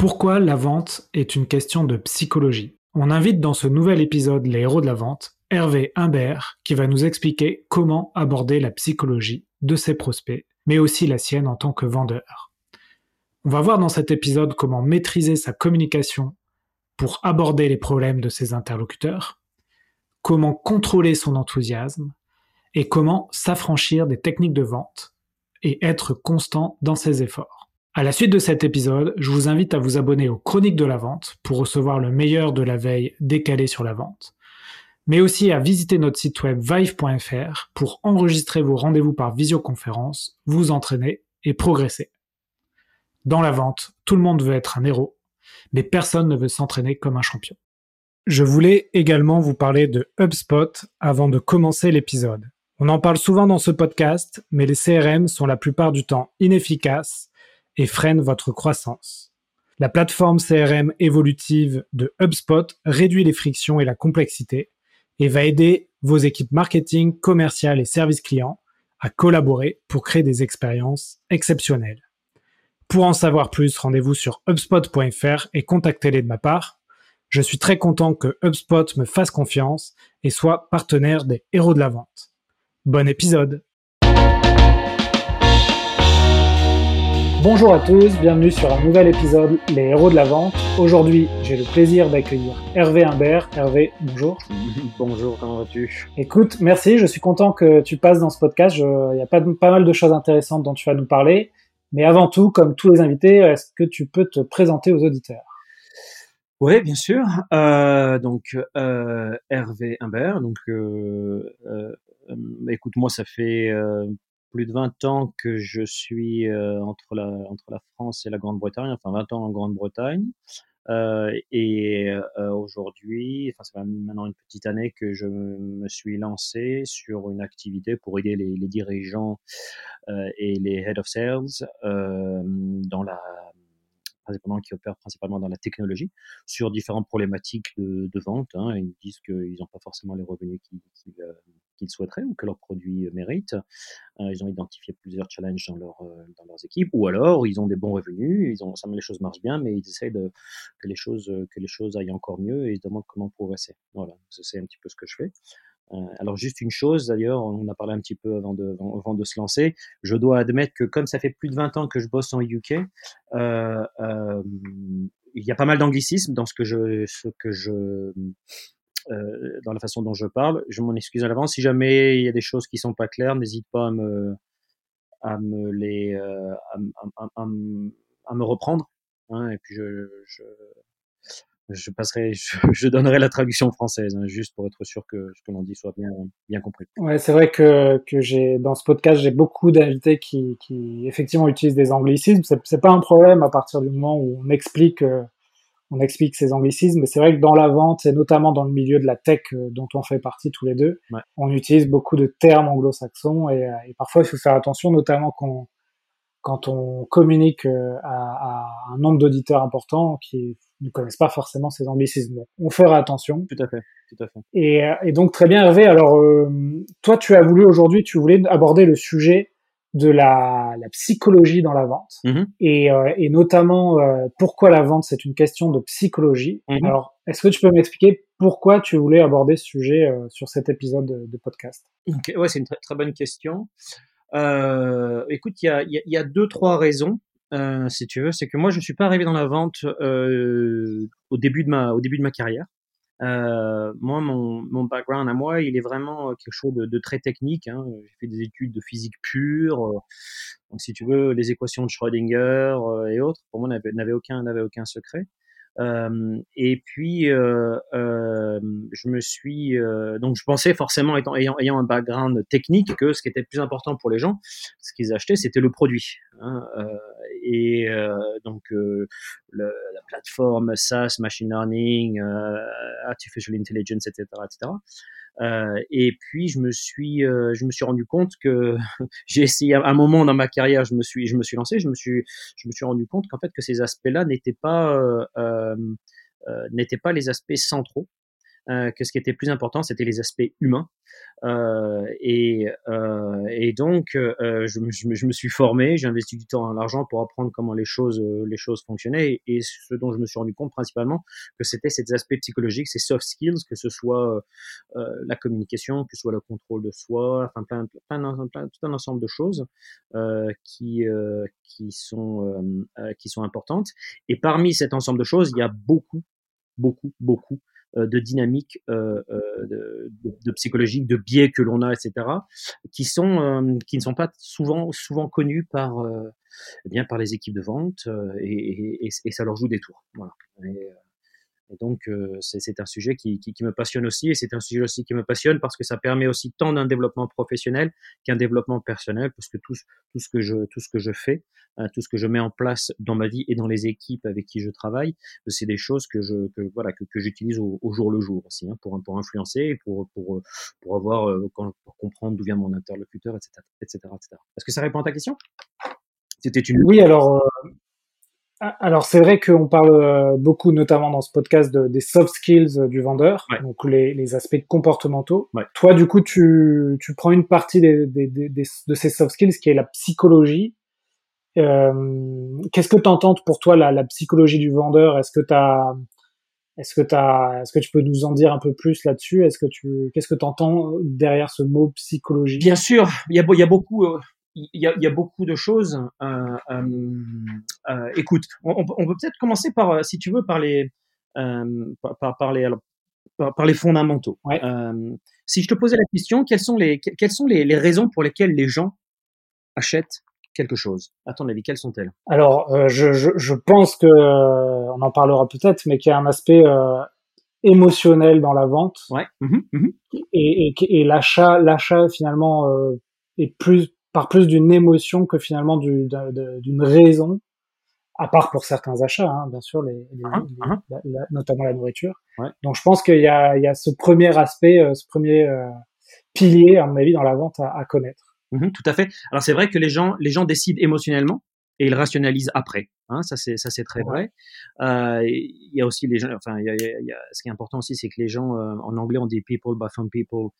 Pourquoi la vente est une question de psychologie? On invite dans ce nouvel épisode Les héros de la vente Hervé Humbert qui va nous expliquer comment aborder la psychologie de ses prospects, mais aussi la sienne en tant que vendeur. On va voir dans cet épisode comment maîtriser sa communication pour aborder les problèmes de ses interlocuteurs, comment contrôler son enthousiasme et comment s'affranchir des techniques de vente et être constant dans ses efforts. À la suite de cet épisode, je vous invite à vous abonner aux Chroniques de la vente pour recevoir le meilleur de la veille décalée sur la vente, mais aussi à visiter notre site web vive.fr pour enregistrer vos rendez-vous par visioconférence, vous entraîner et progresser. Dans la vente, tout le monde veut être un héros, mais personne ne veut s'entraîner comme un champion. Je voulais également vous parler de HubSpot avant de commencer l'épisode. On en parle souvent dans ce podcast, mais les CRM sont la plupart du temps inefficaces et freinent votre croissance. La plateforme CRM évolutive de HubSpot réduit les frictions et la complexité et va aider vos équipes marketing, commerciales et services clients à collaborer pour créer des expériences exceptionnelles. Pour en savoir plus, rendez-vous sur hubspot.fr et contactez-les de ma part. Je suis très content que HubSpot me fasse confiance et soit partenaire des héros de la vente. Bon épisode Bonjour à tous, bienvenue sur un nouvel épisode Les héros de la vente. Aujourd'hui, j'ai le plaisir d'accueillir Hervé Humbert. Hervé, bonjour. bonjour, comment vas-tu? Écoute, merci, je suis content que tu passes dans ce podcast. Il y a pas, pas mal de choses intéressantes dont tu vas nous parler. Mais avant tout, comme tous les invités, est-ce que tu peux te présenter aux auditeurs? Oui, bien sûr. Euh, donc euh, Hervé Humbert, donc euh, écoute, moi, ça fait euh, plus de 20 ans que je suis euh, entre, la, entre la France et la Grande-Bretagne, enfin 20 ans en Grande-Bretagne. Euh, et euh, aujourd'hui, enfin, ça fait maintenant une petite année que je me suis lancé sur une activité pour aider les, les dirigeants euh, et les head of sales dans la qui opèrent principalement dans la technologie, sur différentes problématiques de, vente. Hein. Ils disent qu'ils n'ont pas forcément les revenus qu'ils qu'ils souhaiteraient ou que leurs produits euh, méritent. Euh, ils ont identifié plusieurs challenges dans, leur, euh, dans leurs équipes, ou alors ils ont des bons revenus, ils ont, les choses marchent bien, mais ils essaient de, que, les choses, que les choses aillent encore mieux et ils demandent comment progresser. Voilà, c'est un petit peu ce que je fais. Alors juste une chose, d'ailleurs, on a parlé un petit peu avant de, avant, de se lancer, je dois admettre que comme ça fait plus de 20 ans que je bosse en UK, euh, euh, il y a pas mal d'anglicisme dans ce que je, ce que je, euh, dans la façon dont je parle. Je m'en excuse à l'avance. Si jamais il y a des choses qui sont pas claires, n'hésite pas à me, à me les, euh, à, à, à, me reprendre. Hein, et puis je, je, je passerai, je, je, donnerai la traduction française, hein, juste pour être sûr que ce que l'on dit soit bien, bien compris. Ouais, c'est vrai que, que j'ai dans ce podcast, j'ai beaucoup d'invités qui, qui effectivement utilisent des anglicismes. C'est pas un problème à partir du moment où on explique euh, on explique ces anglicismes, mais c'est vrai que dans la vente, et notamment dans le milieu de la tech euh, dont on fait partie tous les deux, on utilise beaucoup de termes anglo-saxons et, euh, et, parfois il faut faire attention, notamment quand, quand on communique euh, à, à un nombre d'auditeurs importants qui ne connaissent pas forcément ces anglicismes. Donc, on fera attention. Tout à fait, tout à fait. Et, et donc très bien Hervé. Alors toi, tu as voulu aujourd'hui, tu voulais aborder le sujet de la, la, psychologie dans la vente mmh et, euh, et, notamment euh, pourquoi la vente c'est une question de psychologie. Mmh Alors, est-ce que tu peux m'expliquer pourquoi tu voulais aborder ce sujet euh, sur cet épisode de, de podcast? Okay. Ouais, c'est une très, très, bonne question. Écoute, il y a, y, y a, deux trois raisons. si tu veux, c'est que moi je suis pas arrivé dans la vente au début de ma au début de ma carrière. Euh, moi, mon, mon, background à moi, il est vraiment euh, quelque chose de, de très technique. Hein. J'ai fait des études de physique pure. Euh, donc, si tu veux, les équations de Schrödinger euh, et autres, pour moi, n'avaient aucun, n'avait aucun secret. Et puis, je me suis donc je pensais forcément étant, ayant, ayant, un background technique que ce qui était le plus important pour les gens, ce qu'ils achetaient, c'était le produit. Hein, et donc le, la plateforme SaaS, machine learning, artificial intelligence, etc., etc. Euh, et puis je me suis, euh, je me suis rendu compte que j'ai essayé à un moment dans ma carrière, je me suis, je me suis lancé, je me suis, je me suis rendu compte qu'en fait que ces aspects-là n'étaient pas, euh, euh, n'étaient pas les aspects centraux. Euh, que ce qui était plus important, c'était les aspects humains. Euh, et, euh, et, donc, euh, je je, je, me, suis formé, j'ai investi du temps et l'argent pour apprendre comment les choses, les choses fonctionnaient. Et, ce dont je me suis rendu compte principalement, que c'était ces aspects psychologiques, ces soft skills, que ce soit la communication, que ce soit le contrôle de soi, enfin plein, plein, plein tout un ensemble de choses qui, qui, sont, qui sont importantes. Et parmi cet ensemble de choses, il y a beaucoup, beaucoup, beaucoup euh, de dynamique euh, euh, de, de, psychologique, de biais que l'on a, etc., qui sont qui ne sont pas souvent souvent connus par eh bien par les équipes de vente et, et, et, ça leur joue des tours. Voilà. Donc, euh, c'est un sujet qui, qui, qui, me passionne aussi, et c'est un sujet aussi qui me passionne parce que ça permet aussi tant d'un développement professionnel qu'un développement personnel, parce que tout, tout, ce que je, tout ce que je fais, euh, tout ce que je mets en place dans ma vie et dans les équipes avec qui je travaille, c'est des choses que je, que, voilà, que, que j'utilise au, au, jour le jour aussi, hein, pour, pour influencer, pour, pour, pour avoir, euh, pour comprendre d'où vient mon interlocuteur, etc., etc., etc. Est-ce que ça répond à ta question? C'était une. Oui, alors. Ah, alors c'est vrai qu'on parle euh, beaucoup, notamment dans ce podcast, de, des soft skills euh, du vendeur, donc les, les, aspects comportementaux. Ouais. Toi, du coup, tu, tu prends une partie des, des, des, de ces soft skills qui est la psychologie. Euh, Qu'est-ce que tu entends pour toi la, la psychologie du vendeur? Est-ce que tu est-ce que t'as, est-ce que tu peux nous en dire un peu plus là-dessus? Est-ce que tu, qu'est-ce que tu entends derrière ce mot psychologie? Bien sûr, il y a, il y a beaucoup, euh, il y, a, il y a, beaucoup de choses. Euh, euh, euh, écoute, on, on peut peut-être commencer par, si tu veux, par les, euh, par, par, les, alors, par, les fondamentaux. Ouais. si je te posais la question, quelles sont les, quelles sont les, les, raisons pour lesquelles les gens achètent quelque chose? À ton avis, quelles sont-elles? Alors, je, je, je, pense que on en parlera peut-être, mais qu'il y a un aspect émotionnel dans la vente. Ouais. Mmh, mmh. Et, et, et l'achat, l'achat finalement est plus par plus d'une émotion que finalement d'une raison, à part pour certains achats, hein, bien sûr, les, les, -huh. les, la, la, notamment la nourriture. Ouais. Donc je pense qu'il y y a ce premier aspect, euh, ce premier euh, pilier, à mon avis, dans la vente à, à connaître. Mmh, tout à fait. Alors c'est vrai que les gens, les gens décident émotionnellement et ils rationalisent après. Hein, ça c'est ça c'est très vrai. Euh, il y a aussi les gens. Enfin, il y a, il y a, ce qui est important aussi, c'est que les gens euh, en anglais on dit people by some people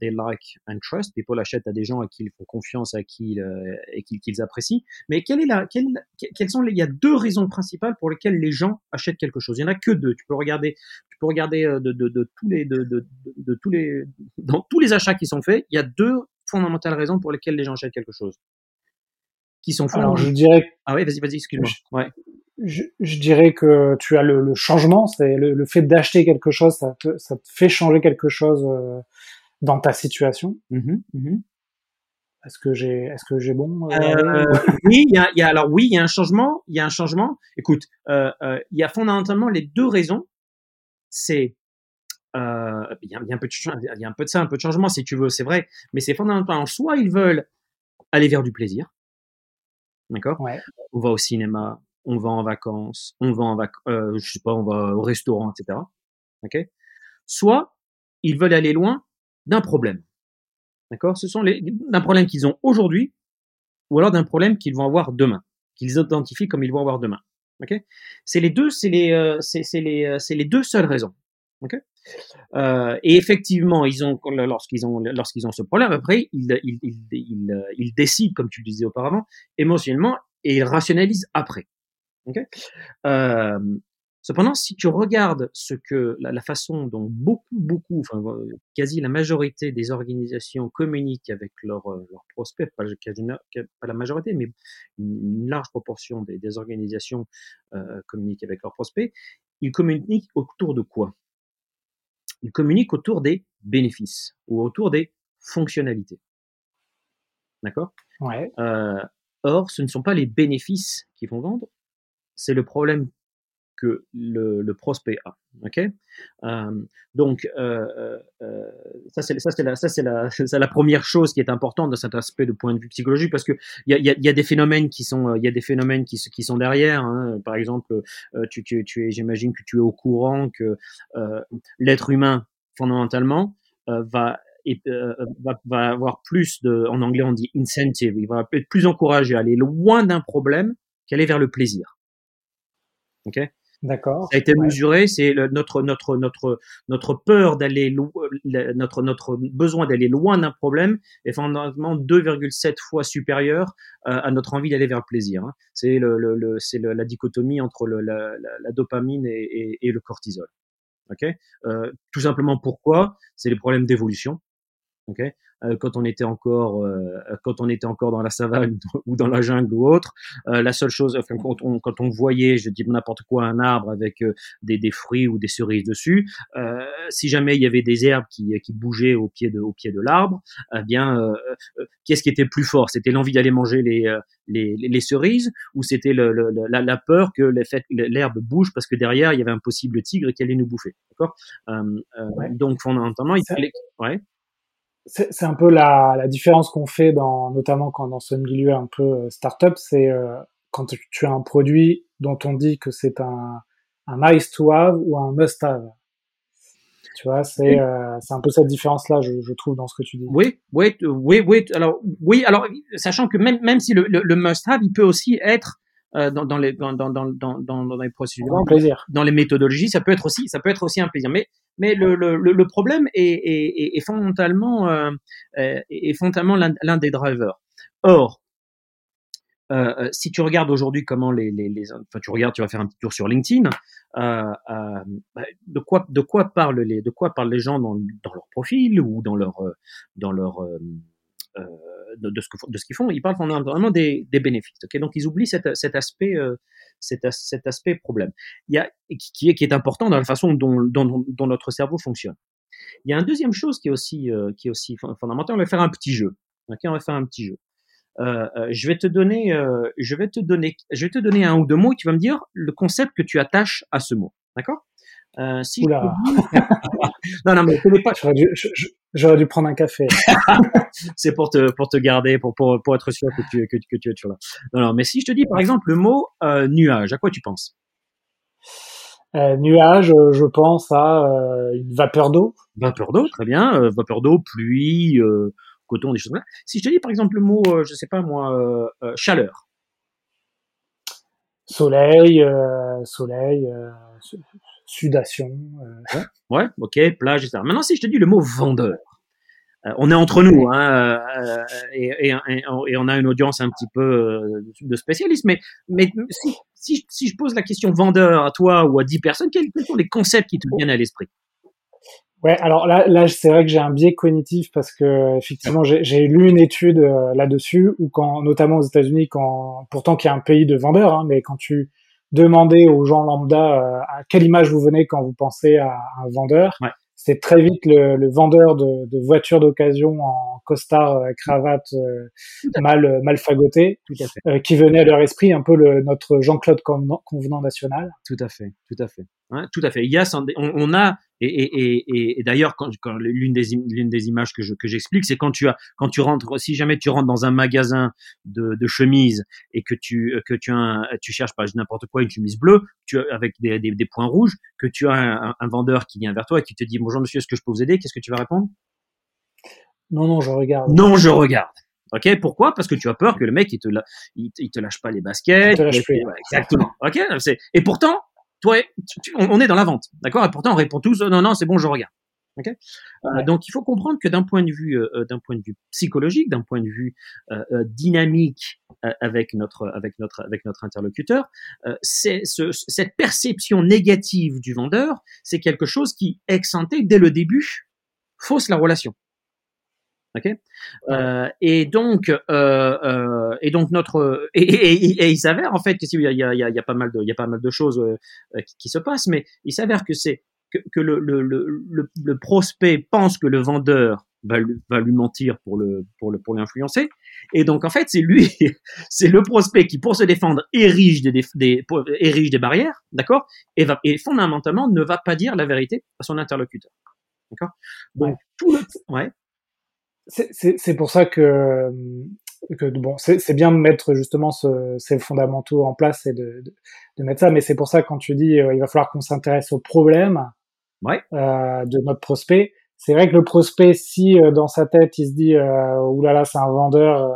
they like and trust. People achètent à des gens à qui ils font confiance, à qui euh, et qu'ils apprécient. Mais quelle est la quelle, quelles sont les, il y a deux raisons principales pour lesquelles les gens achètent quelque chose. Il y en a que deux. Tu peux regarder tu peux regarder euh, de, de, de tous les de, de tous les dans tous les achats qui sont faits, il y a deux fondamentales raisons pour lesquelles les gens achètent quelque chose qui sont Alors, je dirais. Ah oui, vas-y, vas-y, excuse-moi. Ouais. Je, je, dirais que tu as le, le changement, c'est le, le, fait d'acheter quelque chose, ça te, ça te fait changer quelque chose euh, dans ta situation. Mmh, mmh. Est-ce que j'ai, est-ce que j'ai bon euh, euh, Oui, il y a, y a, alors oui, il y a un changement, il y a un changement. Écoute, il y a fondamentalement les deux raisons. C'est euh, il y, a, il y a un peu de, il y a un peu de ça, un peu de changement si tu veux, c'est vrai, mais c'est fondamentalement soit ils veulent aller vers du plaisir, D'accord? Ouais. On va au cinéma, on va en vacances, on va en vac euh, je sais pas, on va au restaurant, etc. Ok? Soit ils veulent aller loin d'un problème. D'accord? Ce sont les d'un problème qu'ils ont aujourd'hui ou alors d'un problème qu'ils vont avoir demain, qu'ils identifient comme ils vont avoir demain. Ok? C'est les deux, c'est les, euh, c'est les, euh, c'est les deux seules raisons. Ok? Euh, et effectivement, ils ont, lorsqu'ils ont, lorsqu'ils ont ce problème, après, ils, ils, ils, ils, décident, comme tu le disais auparavant, émotionnellement, et ils rationalisent après. Euh, cependant, si tu regardes ce que la, façon dont beaucoup, beaucoup, enfin quasi la majorité des organisations communiquent avec leurs leur prospects, pas, pas, la majorité, mais une large proportion des, des organisations euh, communiquent avec leurs prospects, ils communiquent autour de quoi? Ils communiquent autour des bénéfices ou autour des fonctionnalités. D'accord? Ouais. euh, Or, ce ne sont pas les bénéfices qui vont vendre, c'est le problème que le, prospect a. Ok? Euh, Donc, euh, euh, ça c'est la première chose qui est importante dans cet aspect de point de vue psychologique parce que il y a, y, a, des phénomènes qui sont il y a des phénomènes qui sont derrière. Hein. Par exemple, euh, j'imagine que tu es au courant que euh, l'être humain fondamentalement euh, va euh, avoir plus de, en anglais on dit incentive, il va être plus encouragé à aller loin d'un problème qu'aller vers le plaisir. Ok? D'accord. Ça a été mesuré, c'est notre notre notre notre peur d'aller notre notre besoin d'aller loin d'un problème est fondamentalement 2,7 fois supérieur euh, à notre envie d'aller vers le plaisir. Hein. C'est le, le, c'est la dichotomie entre le, la, la, dopamine et, et, et, le cortisol. Ok? Euh, tout simplement pourquoi? C'est les problèmes d'évolution. Ok? Euh, quand on était encore euh, quand on était encore dans la savane ou dans la jungle ou autre. Euh, la seule chose, enfin, quand, on, quand on voyait, je dis n'importe quoi, un arbre avec des, des, fruits ou des cerises dessus, si jamais il y avait des herbes qui, qui bougeaient au pied de au pied de l'arbre, eh bien, qu'est-ce qui était plus fort? C'était l'envie d'aller manger les, les, les, cerises ou c'était le, la, la, peur que l'herbe bouge parce que derrière il y avait un possible tigre qui allait nous bouffer. D'accord? Donc fondamentalement, il fallait. Ouais c'est un peu la, la différence qu'on fait dans, notamment quand dans ce milieu un peu euh, startup, c'est euh, quand tu as un produit dont on dit que c'est un, un nice to have ou un must have. Tu vois, c'est euh, un peu cette différence-là, je, je, trouve, dans ce que tu dis. Oui, oui, oui, oui. Alors, oui, alors, sachant que même même si le, le, le must have, il peut aussi être euh, dans, dans, les dans, dans, dans, dans, dans les procédures, plaisir. dans les méthodologies, ça peut être aussi ça peut être aussi un plaisir. Mais mais le, problème est, fondamentalement euh, fondamentalement l'un des drivers. Or, euh, euh, si tu regardes aujourd'hui comment les, enfin tu regardes, tu vas faire un petit tour sur LinkedIn, euh, euh, bah, de quoi de quoi parlent les de quoi parlent les gens dans, dans leur profil ou dans leur dans leur euh, de, ce de ce qu'ils font, ils parlent fondamentalement des, des bénéfices. Donc ils oublient cet aspect, euh, cet, cet, aspect problème. Il y a, qui, est, qui est important dans la façon dont, dont, dont, notre cerveau fonctionne. Il y a une deuxième chose qui est aussi, euh, qui est aussi fondamentale. On va faire un petit jeu. Okay on va faire un petit jeu. Euh, je vais te donner, je vais te donner, je vais te donner un ou deux mots et tu vas me dire le concept que tu attaches à ce mot. D'accord? Euh, si Oula. non, non, mais pas. J'aurais dû, j'aurais dû prendre un café. c'est pour te, pour te garder, pour, pour, pour être sûr que tu, que, que tu es toujours là. Non, non, mais si je te dis, par exemple, le mot euh, nuage, à quoi tu penses? Euh, Nuage, euh, je pense à euh, une vapeur d'eau. Vapeur d'eau, très bien. Vapeur d'eau, pluie, coton, des choses comme ça. Si je te dis, par exemple, le mot, je sais pas moi, chaleur. Soleil, soleil sudation. Euh. Ouais, ok, plage, etc. Maintenant, si je te dis le mot vendeur, euh, on est entre nous, hein, euh, et, et, et, on a une audience un petit peu de spécialistes, mais, mais si, si, si, je pose la question vendeur à toi ou à 10 personnes, quels, sont les concepts qui te viennent à l'esprit? Ouais, alors là, là c'est vrai que j'ai un biais cognitif parce que effectivement, j'ai lu une étude là-dessus où quand, notamment aux États-Unis, quand pourtant qui est un pays de vendeurs, hein, mais quand tu demander aux gens lambda euh, à quelle image vous venez quand vous pensez à un vendeur. C'est très vite le, le vendeur de, de voitures d'occasion en costard, euh, cravate euh, mal mal fagoté, qui venait à leur esprit un peu le, notre Jean-Claude Convenant national. Tout à fait, tout à fait, hein, tout à fait. Il y a, on, on a et, et, et, et d'ailleurs, quand, quand l'une des l'une des images que je que j'explique, c'est quand tu as quand tu rentres, si jamais tu rentres dans un magasin de, de chemises et que tu que tu as un, tu cherches pas n'importe quoi une chemise bleue, tu avec des, des, des, points rouges, que tu as un, un, vendeur qui vient vers toi et qui te dit bonjour monsieur, est-ce que je peux vous aider? Qu'est-ce que tu vas répondre? Non non, je regarde. Non, je regarde. Ok, pourquoi? Parce que tu as peur que le mec il te il, il te lâche pas les baskets. Il te lâche plus. Exactement. Ok, et pourtant toi, on, est dans la vente, d'accord? Et pourtant, on répond tous, non, non, c'est bon, je regarde. Okay euh, donc, il faut comprendre que d'un point de vue, euh, euh, d'un point de vue psychologique, d'un point de vue dynamique avec notre, avec notre, avec notre interlocuteur, c'est ce, cette perception négative du vendeur, c'est quelque chose qui, ex dès le début, fausse la relation. Ok? Euh, et donc, euh, euh, et donc notre et, et, et, il s'avère en fait que il y a, il y a, il y a pas mal de il y a pas mal de choses euh, qui, qui, se passent, mais il s'avère que c'est que, que le, le, le, le, prospect pense que le vendeur va lui, va lui mentir pour le pour le pour l'influencer, et donc en fait c'est lui c'est le prospect qui pour se défendre érige des, des, érige des barrières, d'accord, et va et fondamentalement ne va pas dire la vérité à son interlocuteur, d'accord? Donc tout le ouais c'est pour ça que, que bon, c'est bien de mettre justement ce, ces fondamentaux en place et de, de, de mettre ça, mais c'est pour ça quand tu dis euh, il va falloir qu'on s'intéresse au problème ouais. euh, de notre prospect, c'est vrai que le prospect, si euh, dans sa tête il se dit euh, oulala c'est un vendeur,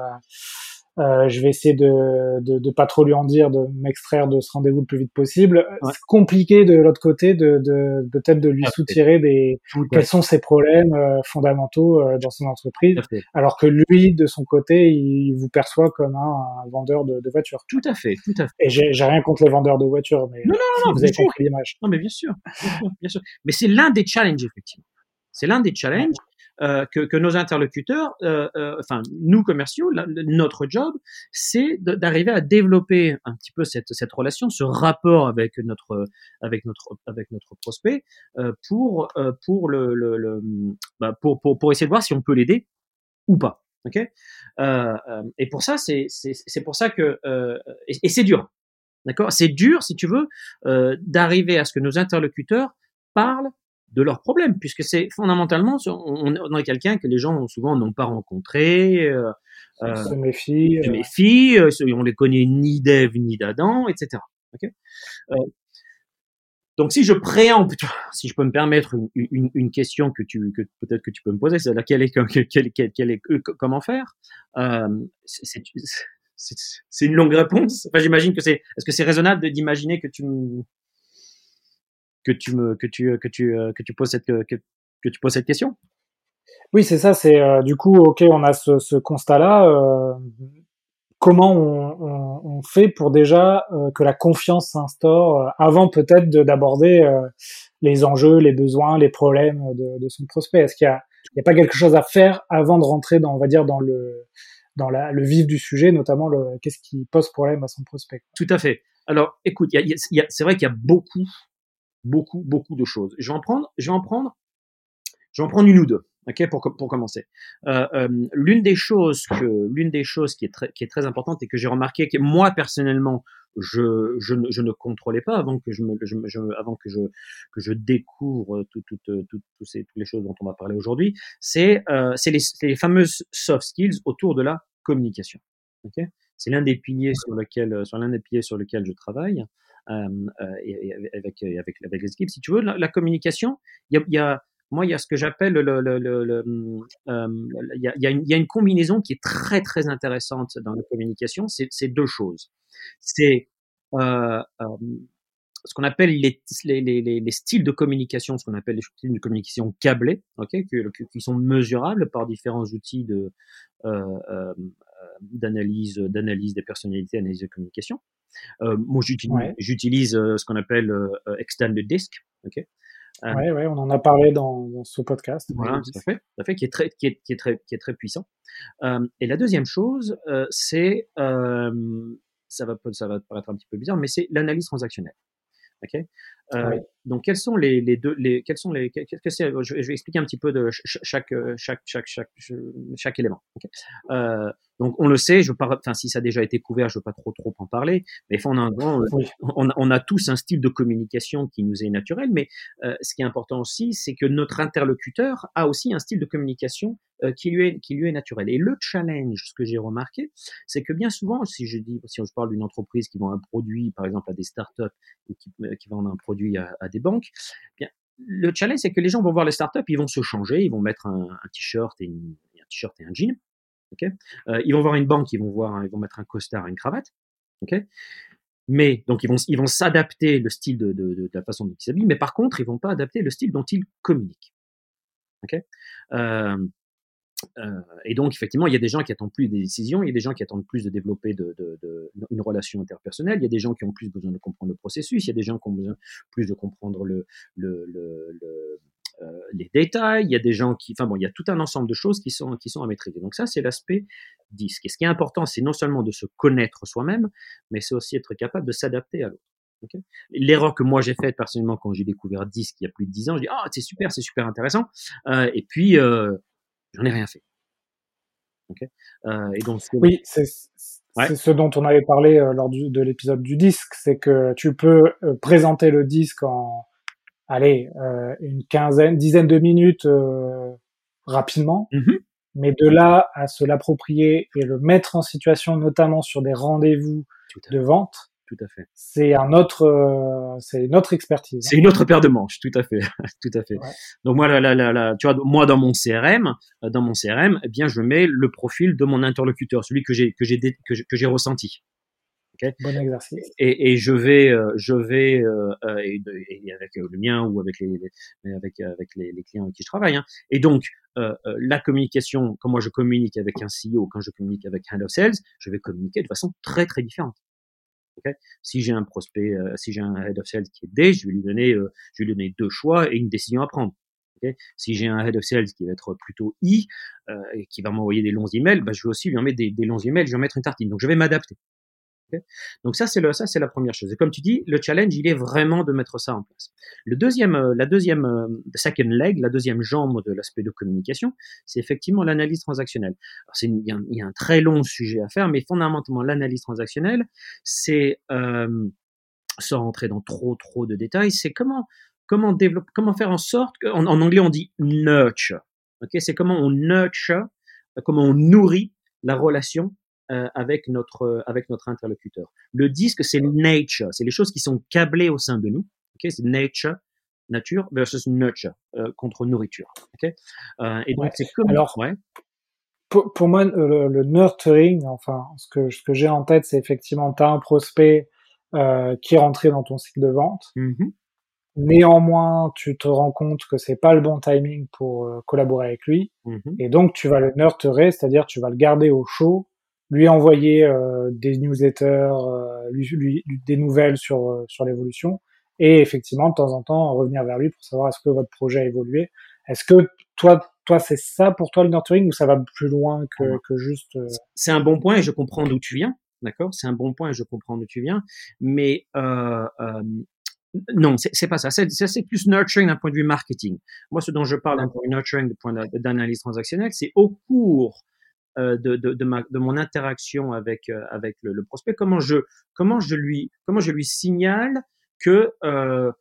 euh, je vais essayer de, de, de, pas trop lui en dire, de m'extraire de ce rendez-vous le plus vite possible. C'est compliqué de l'autre côté de, de peut-être de lui soutirer des quels sont ses problèmes euh, fondamentaux euh, dans son entreprise, alors que lui de son côté il vous perçoit comme un, vendeur de, de, voitures. Tout à fait, tout à fait. Et j'ai rien contre les vendeurs de voitures, mais non, non, non, vous avez compris l'image. Non, mais bien sûr, bien sûr, bien sûr. Mais c'est l'un des challenges effectivement. C'est l'un des challenges euh, que, que, nos interlocuteurs, euh, euh, enfin nous commerciaux, notre job, c'est d'arriver à développer un petit peu cette, cette relation, ce rapport avec notre avec notre avec notre prospect euh, pour euh, pour le, le, le bah, pour, pour pour essayer de voir si on peut l'aider ou pas. Ok? Et pour ça, c'est c'est pour ça que et, et c'est dur. D'accord? C'est dur, si tu veux, d'arriver à ce que nos interlocuteurs parlent de leurs problèmes, puisque c'est fondamentalement, on, on est quelqu'un que les gens souvent n'ont pas rencontré, euh, euh, se méfient, se euh. méfient euh, on les connaît ni d'Ève ni d'Adam, etc. Okay euh, donc si je préempte, si je peux me permettre une, une, une question que tu, que peut-être que tu peux me poser, c'est laquelle est, quelle, quelle, quelle est, comment faire? Euh, C'est une longue réponse. Enfin, j'imagine que c'est. Est-ce que c'est raisonnable d'imaginer que tu que tu me que tu que tu que tu poses cette que, que tu poses cette question. Oui, c'est ça. C'est euh, du coup, ok, on a ce, ce constat-là. Euh, comment on, on, on, fait pour déjà euh, que la confiance s'instaure euh, avant peut-être d'aborder les enjeux, les besoins, les problèmes de, de son prospect? Est-ce qu'il y a, il y a pas quelque chose à faire avant de rentrer dans, on va dire, dans le dans la, le vif du sujet, notamment le qu'est-ce qui pose problème à son prospect? Tout à fait. Alors, écoute, c'est vrai qu'il y a beaucoup beaucoup, beaucoup de choses. Je vais en prendre, je vais en prendre, je vais en prendre une ou deux. ok, pour, pour commencer. Euh, euh, l'une des choses que, l'une des choses qui est très, qui est très importante et que j'ai remarqué que moi personnellement, je, je, ne, je ne contrôlais pas avant que je me, je, je, avant que je, que je découvre toutes tout, tout, tout, tout ces, toutes les choses dont on va parler aujourd'hui, c'est, euh, c'est les, les fameuses soft skills autour de la communication. ok? C'est l'un des piliers sur lequel, sur l'un des piliers sur lequel je travaille. Euh, euh, et, avec, avec, avec les équipes. Si tu veux, la, communication, il y a, y a moi, il y a ce que j'appelle le, le, le, le euh, il, y a, y, a une combinaison qui est très très intéressante dans la communication. C'est deux choses. C'est euh, euh, ce qu'on appelle les, les, les, les, styles de communication, ce qu'on appelle les styles de communication câblés, ok, qui, qui sont mesurables par différents outils de euh, d'analyse d'analyse des personnalités, analyse de communication. Euh, moi, j'utilise euh, ce qu'on appelle euh, extended disk. ok? Ouais, ouais, on en a parlé dans, dans ce podcast. Voilà, tout à fait, tout à fait, qui est très, qui est, qui est très, qui est très puissant. Euh, et la deuxième chose, euh, c'est, euh, ça va, ça va paraître un petit peu bizarre, mais c'est l'analyse transactionnelle. Ok? Euh, donc quels sont les, les deux, les, quels sont les, qu'est-ce que c'est je, vais expliquer un petit peu de chaque, chaque, chaque, chaque, chaque élément. Okay. Euh, donc on le sait, je parle, enfin si ça a déjà été couvert, je veux pas trop trop en parler, mais on a un grand, on, on, a tous un style de communication qui nous est naturel, mais euh, ce qui est important aussi, c'est que notre interlocuteur a aussi un style de communication euh, qui lui est qui lui est naturel. Et le challenge, ce que j'ai remarqué, c'est que bien souvent, si je dis, si je parle d'une entreprise qui vend un produit, par exemple à des startups ou qui, euh, qui vend un produit à, des banques, bien le challenge, c'est que les gens vont voir les startups, ils vont se changer, ils vont mettre un, t-shirt et un et un jean euh, ils vont voir une banque, ils vont voir, ils vont mettre un costard et une cravate. ok? Mais donc ils vont ils vont s'adapter le style de, de, la façon dont ils s'habillent, mais par contre ils vont pas adapter le style dont ils communiquent. ok? Euh, euh, et donc effectivement il y a des gens qui attendent plus des décisions, il y a des gens qui attendent plus de développer une relation interpersonnelle, il y a des gens qui ont plus besoin de comprendre le processus, il y a des gens qui ont besoin plus de comprendre euh, les détails, il y a des gens qui, enfin bon, il y a tout un ensemble de choses qui sont qui sont à maîtriser. Donc ça, c'est l'aspect disque. Et ce qui est important, c'est non seulement de se connaître soi-même, mais c'est aussi être capable de s'adapter à l'autre. L'erreur que moi j'ai faite personnellement quand j'ai découvert disque il y a plus de dix ans, je dis ah c'est super, c'est super intéressant, euh, et puis euh, j'en ai rien fait. Okay euh, et donc oui, c'est ce dont on avait parlé euh, lors du, de l'épisode du disque, c'est que tu peux présenter le disque en allez, euh, une quinzaine, dizaine de minutes euh, rapidement. Mm-hmm. Mais de là à se l'approprier et le mettre en situation, notamment sur des rendez-vous de vente, tout à fait. C'est un autre, euh, c'est une autre expertise. C'est une autre paire de manches, tout à fait, tout à fait. Donc moi, là, là, là, tu vois, moi dans mon CRM, euh, dans mon CRM, eh bien, je mets le profil de mon interlocuteur, celui que j'ai que j'ai que j'ai ressenti. Okay bon exercice. Et, et je vais, euh, je vais euh, et, et, avec le mien ou avec les, avec avec les, les, clients avec qui je travaille. Hein. Et donc euh, la communication, quand moi je communique avec un CEO, quand je communique avec un of sales, je vais communiquer de façon très très différente. Okay si j'ai un prospect, euh, si j'ai un head of sales qui est D, je vais lui donner, euh, je vais lui donner deux choix et une décision à prendre. Okay si j'ai un head of sales qui va être plutôt I euh, et qui va m'envoyer des longs emails, bah, je vais aussi lui en mettre des, des longs emails, je vais en mettre une tartine. Donc je vais m'adapter. Donc ça c'est le ça c'est la première chose. Et comme tu dis, le challenge il est vraiment de mettre ça en place. Le deuxième euh, la deuxième euh, second leg, la deuxième jambe de l'aspect de communication, c'est effectivement l'analyse transactionnelle. il, y a un très long sujet à faire, mais fondamentalement l'analyse transactionnelle, c'est euh, sans rentrer dans trop trop de détails, c'est comment comment développer comment faire en sorte que, en, anglais on dit nurture. Ok, c'est comment on nurture, comment on nourrit la relation euh, avec notre euh, avec notre interlocuteur. Le disque, c'est nature, c'est les choses qui sont câblées au sein de nous. Ok, c'est nature, nature versus nurture euh, contre nourriture. Ok, euh, et donc c'est comme alors. Ouais. Pour, pour moi, le, nurturing, enfin, ce que ce que j'ai en tête, c'est effectivement, tu as un prospect euh, qui est rentré dans ton cycle de vente. Mm-hmm. Néanmoins, tu te rends compte que c'est pas le bon timing pour collaborer avec lui, mm-hmm. et donc tu vas le nurturer, c'est-à-dire tu vas le garder au chaud lui envoyer euh, des newsletters, euh, lui, lui, des nouvelles sur euh, sur l'évolution, et effectivement de temps en temps revenir vers lui pour savoir est-ce que votre projet a évolué. Est-ce que toi, toi, c'est ça pour toi le nurturing ou ça va plus loin que, que juste C'est un bon point et je comprends d'où tu viens, d'accord? C'est un bon point et je comprends d'où tu viens, mais euh, euh, non, c'est pas ça. C'est plus nurturing d'un point de vue marketing. Moi, ce dont je parle d'un point de vue nurturing, de point d'analyse transactionnelle, c'est au cours de, de, de, ma, de, mon interaction avec euh, avec le, le, prospect, comment je comment je lui comment je lui signale que euh,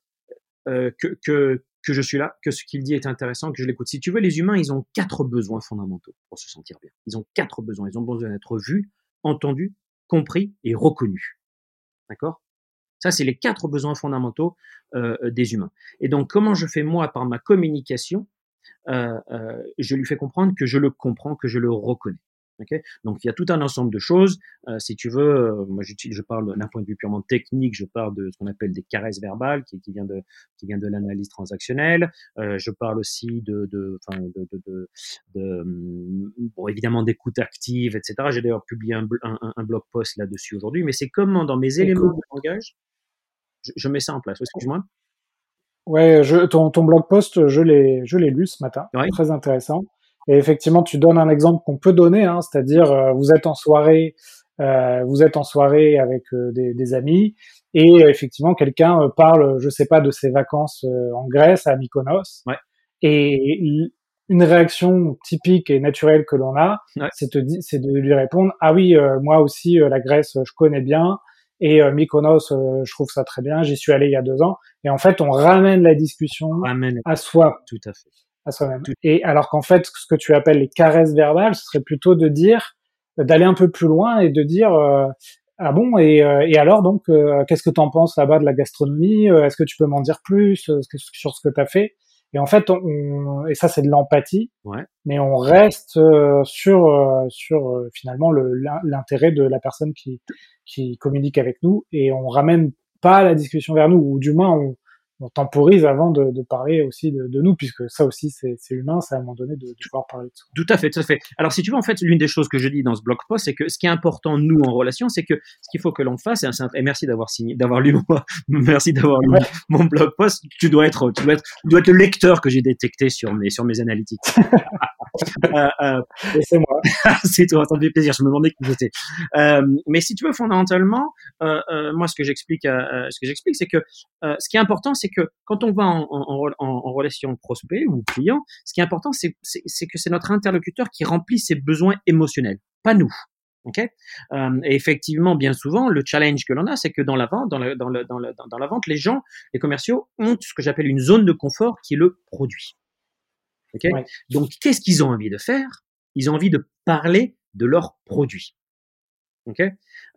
euh, que, que que je suis là, que ce qu'il dit est intéressant, que je l'écoute. Si tu veux, les humains, ils ont quatre besoins fondamentaux pour se sentir bien. Ils ont quatre besoins. Ils ont besoin d'être vus, entendus, compris et reconnus. D'accord? Ça, c'est les quatre besoins fondamentaux euh, des humains. Et donc, comment je fais moi par ma communication euh, euh, je lui fais comprendre que je le comprends, que je le reconnais. Okay Donc il y a tout un ensemble de choses. Euh, si tu veux, euh, moi je parle d'un point de vue purement technique, je parle de ce qu'on appelle des caresses verbales, qui, qui vient de qui vient de l'analyse transactionnelle. Euh, je parle aussi de de, enfin, de, de, de, de hum, bon, évidemment d'écoute active, etc. J'ai d'ailleurs publié un, un, un, blog post là-dessus aujourd'hui. Mais c'est comment dans mes éléments de langage, je, je mets ça en place. Excuse-moi. Ouais, je, ton, ton blog post, je l'ai, je l'ai lu ce matin. Très intéressant. Et effectivement, tu donnes un exemple qu'on peut donner, hein, c'est-à-dire euh, vous êtes en soirée, euh, vous êtes en soirée avec euh, des, des, amis, et effectivement quelqu'un parle, je sais pas, de ses vacances en Grèce à Mykonos. Ouais. Et une réaction typique et naturelle que l'on a, c'est de lui répondre ah oui, moi aussi la Grèce, je connais bien. Et euh, Mykonos, euh, je trouve ça très bien. J'y suis allé il y a deux ans. Et en fait, on ramène la discussion à soi. Tout à fait. À soi-même. Et alors qu'en fait, ce que tu appelles les caresses verbales, ce serait plutôt de dire, d'aller un peu plus loin et de dire, euh, ah bon, et, et alors donc, qu'est-ce que tu en penses là-bas de la gastronomie? Est-ce que tu peux m'en dire plus sur ce que tu as fait? Et en fait, on, et ça c'est de l'empathie, ouais. mais on reste euh, sur euh, sur euh, finalement l'intérêt de la personne qui qui communique avec nous. Et on ramène pas la discussion vers nous. Ou du moins on, on temporise avant de, de parler aussi de, de, nous, puisque ça aussi c'est humain, c'est à un moment donné de, de, pouvoir parler de ça. Tout à fait, tout à fait. Alors si tu veux, en fait, l'une des choses que je dis dans ce blog post, c'est que ce qui est important nous en relation, c'est que ce qu'il faut que l'on fasse, et, merci d'avoir signé, d'avoir lu mon, merci d'avoir lu mon blog post. Tu dois être, tu dois être, tu dois être le lecteur que j'ai détecté sur mes sur mes analytiques. euh, euh, c'est moi. c'est toi, ça me fait plaisir. Je me demandais qui j'étais. Euh, mais si tu veux, fondamentalement, euh, euh moi, ce que j'explique, euh, ce que j'explique, c'est que ce qui est important, c'est que quand on va en, en, en, en relation prospect ou client, ce qui est important, c'est que c'est notre interlocuteur qui remplit ses besoins émotionnels, pas nous. Ok? Euh, Et effectivement, bien souvent, le challenge que l'on a, c'est que dans la vente, dans, dans, le, dans, le, dans la vente, les gens, les commerciaux ont ce que j'appelle une zone de confort qui est le produit. Ok? Donc, qu'est-ce qu'ils ont envie de faire? Ils ont envie de parler de leur produit. Ok?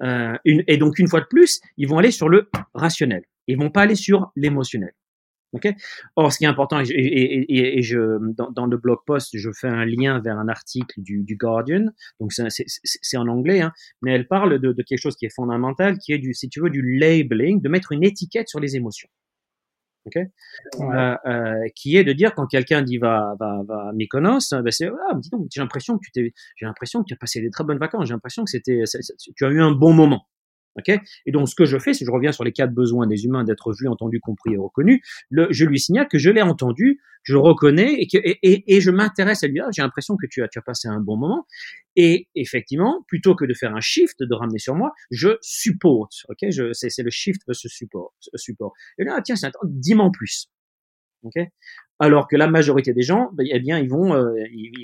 Euh, une, et donc, une fois de plus, ils vont aller sur le rationnel. Ils vont pas aller sur l'émotionnel. Okay Or, ce qui est important, et, et, et, je, dans, dans, le blog post, je fais un lien vers un article du, du Guardian, donc c'est en anglais, hein, mais elle parle de, de, quelque chose qui est fondamental, qui est du, si tu veux, du labeling, de mettre une étiquette sur les émotions. Euh, euh, qui est de dire quand quelqu'un dit va va va à Mykonos, ben c'est ah, dis donc j'ai l'impression que tu t'es j'ai l'impression que tu as passé des très bonnes vacances, j'ai l'impression que c'était tu as eu un bon moment. Okay et donc, ce que je fais, c'est je reviens sur les quatre besoins des humains d'être vus, entendus, compris et reconnus. Le, je lui signale que je l'ai entendu, je le reconnais et, que, et, et, et je m'intéresse à lui. Ah, j'ai l'impression que tu as, tu as passé un bon moment. Et effectivement, plutôt que de faire un shift, de ramener sur moi, je suppose. Ok, je, c'est, le shift ce support, support. Et là, tiens, c'est dis-moi en plus. Ok? Alors que la majorité des gens, ben, eh bien, ils vont, euh,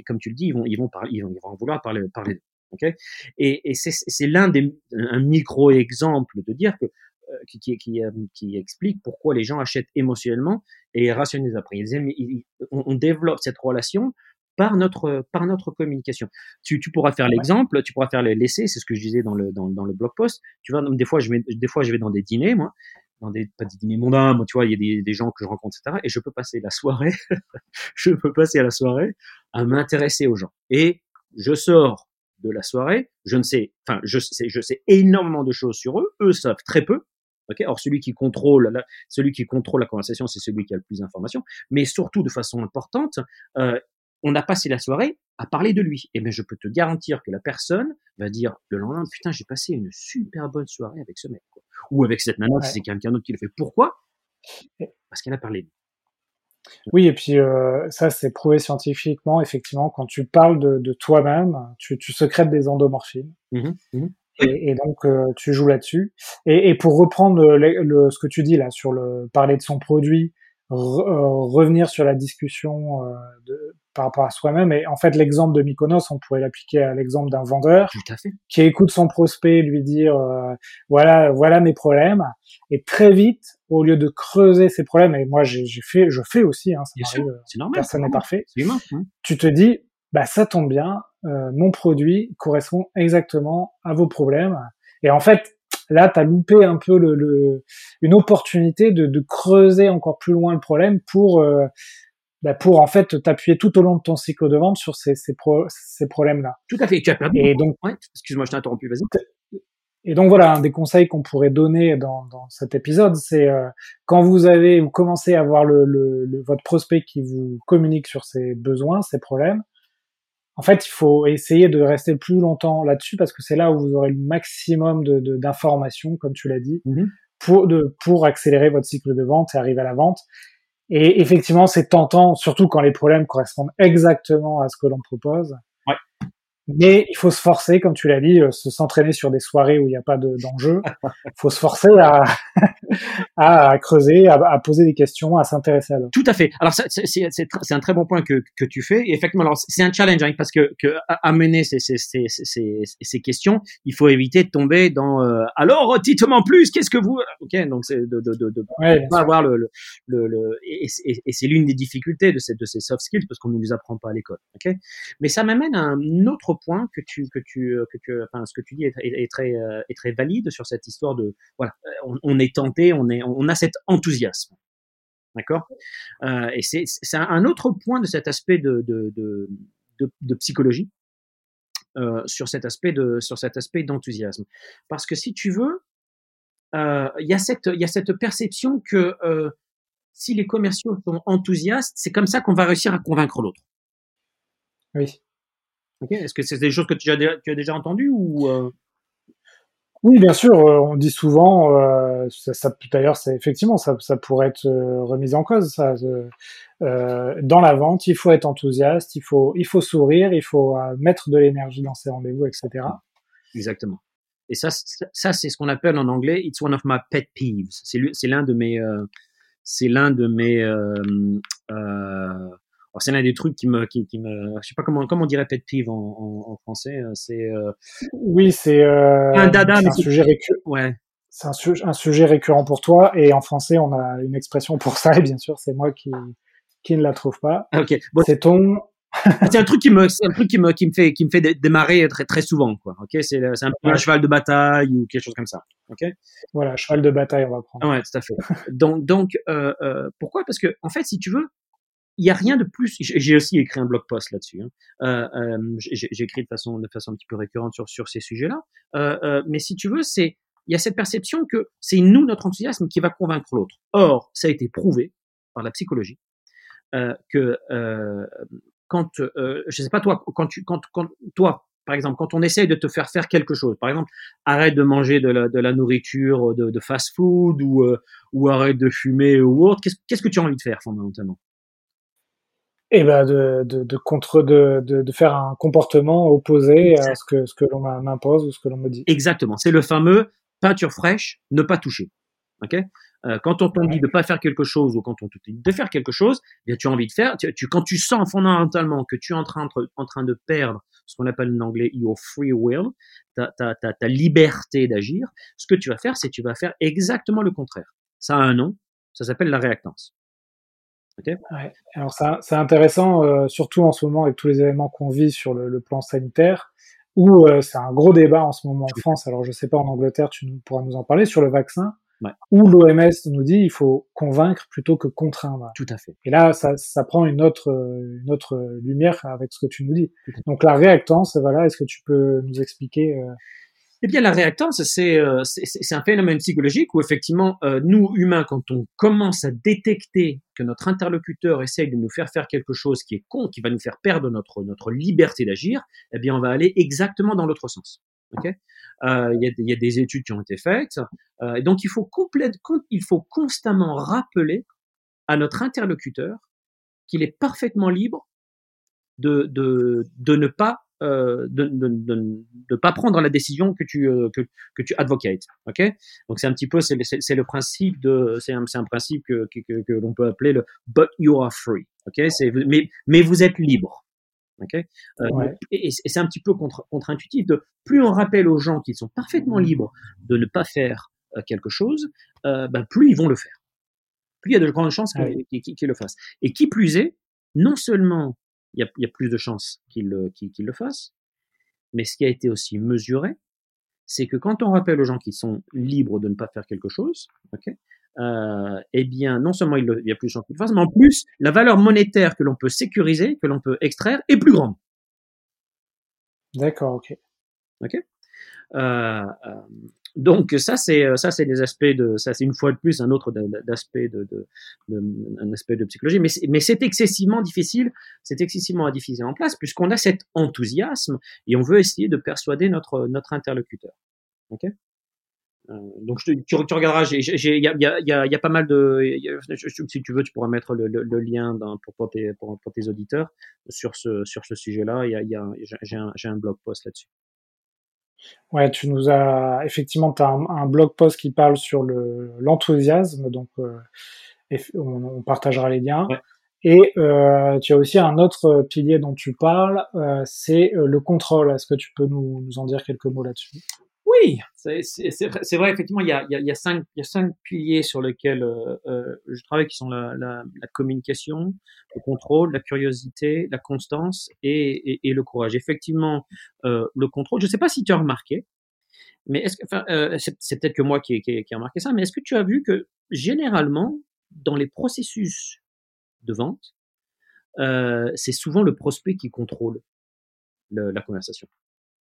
comme tu le dis, ils vont, ils vont parler, ils vont, ils vont vouloir parler, parler Okay et, et c'est l'un des un micro exemple de dire que euh, qui, qui, qui, euh, qui, explique pourquoi les gens achètent émotionnellement et rationnalisent après. Ils on, on, développe cette relation par notre par notre communication. Tu, tu pourras faire l'exemple, tu pourras faire l'essai, c'est ce que je disais dans le dans, dans le blog post. Tu vois, des fois je vais des fois je vais dans des dîners moi, dans des pas des dîners mondains, tu vois, il y a des, des gens que je rencontre etc. Et je peux passer la soirée, je peux passer à la soirée à m'intéresser aux gens. Et je sors de la soirée. Je ne sais, enfin, je sais, je sais énormément de choses sur eux. Eux savent très peu. Okay Or, celui qui contrôle, la, celui qui contrôle la conversation, c'est celui qui a le plus d'informations. Mais surtout, de façon importante, euh, on a passé la soirée à parler de lui. Et bien, je peux te garantir que la personne va dire le lendemain, putain, j'ai passé une super bonne soirée avec ce mec, quoi. ou avec cette nana, si c'est quelqu'un d'autre qui le fait. Pourquoi? Parce qu'elle a parlé de lui. Oui, et puis euh, ça, c'est prouvé scientifiquement. Effectivement, quand tu parles de, de toi-même, tu, tu secrètes des endomorphines. Mmh mmh et, et, donc, euh, tu joues là-dessus. Et, et, pour reprendre le, le, ce que tu dis là sur le parler de son produit, euh, revenir sur la discussion euh, de, par rapport à soi-même. Et en fait, l'exemple de Mykonos, on pourrait l'appliquer à l'exemple d'un vendeur qui écoute son prospect lui dire euh, voilà, voilà mes problèmes. Et très vite, au lieu de creuser ses problèmes, et moi j'ai fait, je fais aussi, hein, c'est normal, personne n'est parfait. Humain, hein. Tu te dis bah ça tombe bien, mon produit correspond exactement à vos problèmes. Et en fait, Là, tu as loupé un peu le, le une opportunité de, de, creuser encore plus loin le problème pour euh, bah pour en fait t'appuyer tout au long de ton cycle de vente sur ces, ces, pro, ces problèmes-là. Tout à fait. Tu as perdu. Et donc, ouais, excuse-moi, je t'ai interrompu. Vas-y. Et donc voilà, un des conseils qu'on pourrait donner dans, dans cet épisode, c'est euh, quand vous avez vous commencez à voir le, le, le, votre prospect qui vous communique sur ses besoins, ses problèmes, en fait, il faut essayer de rester plus longtemps là-dessus parce que c'est là où vous aurez le maximum de, d'informations, comme tu l'as dit, pour, de, pour accélérer votre cycle de vente et arriver à la vente. Et effectivement, c'est tentant, surtout quand les problèmes correspondent exactement à ce que l'on propose. Mais il faut se forcer, comme tu l'as dit, euh, se s'entraîner sur des soirées où il n'y a pas d'enjeu. Il faut se forcer à, à creuser, à, à, poser des questions, à s'intéresser à l'autre. Tout à fait. Alors c'est un très bon point que, que tu fais. Et effectivement, alors c'est un challenge hein, parce que, que amener ces, ces, ces, questions, il faut éviter de tomber dans euh, alors dites-moi plus. Qu'est-ce que vous Ok, donc c'est de de de, de ouais, pas avoir le, le, le, et, et, et c'est l'une des difficultés de ces de ces soft skills parce qu'on ne nous apprend pas à l'école. Ok, mais ça m'amène à un autre point que tu que tu que tu enfin ce que tu dis est, très euh, est très valide sur cette histoire de voilà on, est tenté on, est, on a cet enthousiasme. D'accord? Euh, Et c'est un autre point de cet aspect de, de, de, psychologie, euh, sur cet aspect de sur cet aspect d'enthousiasme. Parce que si tu veux, euh, il y a cette y a cette perception que euh, si les commerciaux sont enthousiastes, c'est comme ça qu'on va réussir à convaincre l'autre. Oui. Est-ce que c'est des choses que tu as, tu as déjà entendues ou euh? Oui, bien sûr, euh, on dit souvent, euh, ça, ça d'ailleurs, c'est effectivement, ça, ça, pourrait être euh, remis en cause. Ça, euh, dans la vente, il faut être enthousiaste, il faut, il faut sourire, il faut mettre de l'énergie dans ses rendez-vous, etc. Exactement. Et ça, ça, c'est ce qu'on appelle en anglais, it's one of my pet peeves. C'est l'un de mes, c'est l'un de mes c'est l'un des trucs qui me, qui, qui, me, je sais pas comment, comment on dirait pet peeve en, en, en français. Euh, c'est euh... oui, c'est euh, un dada, mais un sujet récurrent. Ouais. C'est un, su un, sujet récurrent pour toi, et en français, on a une expression pour ça, et bien sûr, c'est moi qui qui ne la trouve pas. Ok. Bon. C'est ton c'est un truc qui me, c'est un truc qui me, qui me fait, qui me fait démarrer très, très souvent, quoi. Ok, c'est, c'est un peu un cheval de bataille ou quelque chose comme ça. Ok? Voilà, cheval de bataille, on va prendre. Ouais, tout à fait. donc, donc, euh, euh, pourquoi? Parce que, en fait, si tu veux, il y a rien de plus. J'ai aussi écrit un blog post là-dessus. Hein. Euh, euh, j'ai écrit de façon, de façon un petit peu récurrente sur sur ces sujets-là. Euh, euh, mais si tu veux, c'est il y a cette perception que c'est nous notre enthousiasme qui va convaincre l'autre. Or, ça a été prouvé par la psychologie euh, que euh, quand, je sais pas toi, quand tu, quand, quand toi, par exemple, quand on essaye de te faire faire quelque chose, par exemple, arrête de manger de la, de la nourriture de, de fast-food ou, euh, ou arrête de fumer ou autre, qu'est-ce, qu'est-ce que tu as envie de faire fondamentalement? Eh ben, de, de, de contre, de, de, de, faire un comportement opposé à ce que, ce que l'on m'impose ou ce que l'on me dit. Exactement. C'est le fameux peinture fraîche, ne pas toucher. Ok? Euh, quand on t'en dit de pas faire quelque chose ou quand on te dit de faire quelque chose, eh bien tu as envie de faire. Tu, quand tu sens fondamentalement que tu es en train, en train de perdre ce qu'on appelle en anglais your free will, ta, ta, ta, ta liberté d'agir, ce que tu vas faire, c'est tu vas faire exactement le contraire. Ça a un nom, ça s'appelle la réactance. Ouais. Alors c'est intéressant, euh, surtout en ce moment avec tous les éléments qu'on vit sur le, le plan sanitaire, où euh, c'est un gros débat en ce moment en France. Alors je sais pas en Angleterre, tu pourras nous en parler sur le vaccin ouais. où l'OMS nous dit il faut convaincre plutôt que contraindre. Tout à fait. Et là, ça, ça prend une autre, une autre lumière avec ce que tu nous dis. Donc la réactance, voilà, est-ce que tu peux nous expliquer euh... Eh bien, la réactance, c'est euh, un phénomène psychologique où effectivement, euh, nous humains, quand on commence à détecter que notre interlocuteur essaye de nous faire faire quelque chose qui est con, qui va nous faire perdre notre notre liberté d'agir, eh bien, on va aller exactement dans l'autre sens. Euh, il, y a, y, a, des études qui ont été faites. Euh, et donc il faut complète, il faut constamment rappeler à notre interlocuteur qu'il est parfaitement libre de, de, de ne pas euh, de, de, de, de, pas prendre la décision que tu euh, que, que tu advocates. Ok? Donc c'est un petit peu c'est le principe de c'est un un principe que que, l'on peut appeler le but you are free. Ok? C'est mais mais vous êtes libre. Okay euh, ouais. Et, et c'est un petit peu contre, contre-intuitif de plus on rappelle aux gens qu'ils sont parfaitement libres de ne pas faire quelque chose, ben plus ils vont le faire. Plus il y a de grandes chances qu'ils qu qu le fassent. Et qui plus est, non seulement il y a, il y a plus de chances qu'ils qu qu le fassent, mais ce qui a été aussi mesuré, c'est que quand on rappelle aux gens qu'ils sont libres de ne pas faire quelque chose, ok, euh, eh bien, non seulement il, y a plus de chances qu'il fasse, mais en plus, la valeur monétaire que l'on peut sécuriser, que l'on peut extraire, est plus grande. D'accord, ok. Ok? Euh, euh, donc ça c'est ça c'est des aspects de ça c'est une fois de plus un autre d'aspect de, de, de, un aspect de psychologie mais mais c'est excessivement difficile c'est excessivement difficile en place puisqu'on a cet enthousiasme et on veut essayer de persuader notre notre interlocuteur ok? Euh, donc tu, tu, regarderas, il y a, y, a, y, a, y a, pas mal de, si tu veux, tu pourras mettre le, le, lien dans, pour, pour, tes, pour, tes auditeurs sur ce, sur ce sujet-là. Il y a, j'ai un, un blog post là-dessus. Ouais, tu nous as effectivement, tu as un, un, blog post qui parle sur le l'enthousiasme, donc euh, on, on, partagera les liens. Ouais. Et euh, tu as aussi un autre pilier dont tu parles, euh, c'est le contrôle. Est-ce que tu peux nous, nous en dire quelques mots là-dessus? Oui, c'est vrai, effectivement, il y, a, cinq, piliers sur lesquels euh, euh, je travaille qui sont la, communication, le contrôle, la curiosité, la constance et, le courage. Effectivement, euh, le contrôle, je ne sais pas si tu as remarqué, mais c'est peut-être que moi qui, ai remarqué ça, mais est-ce que tu as vu que généralement, dans les processus de vente, c'est souvent le prospect qui contrôle le, la conversation?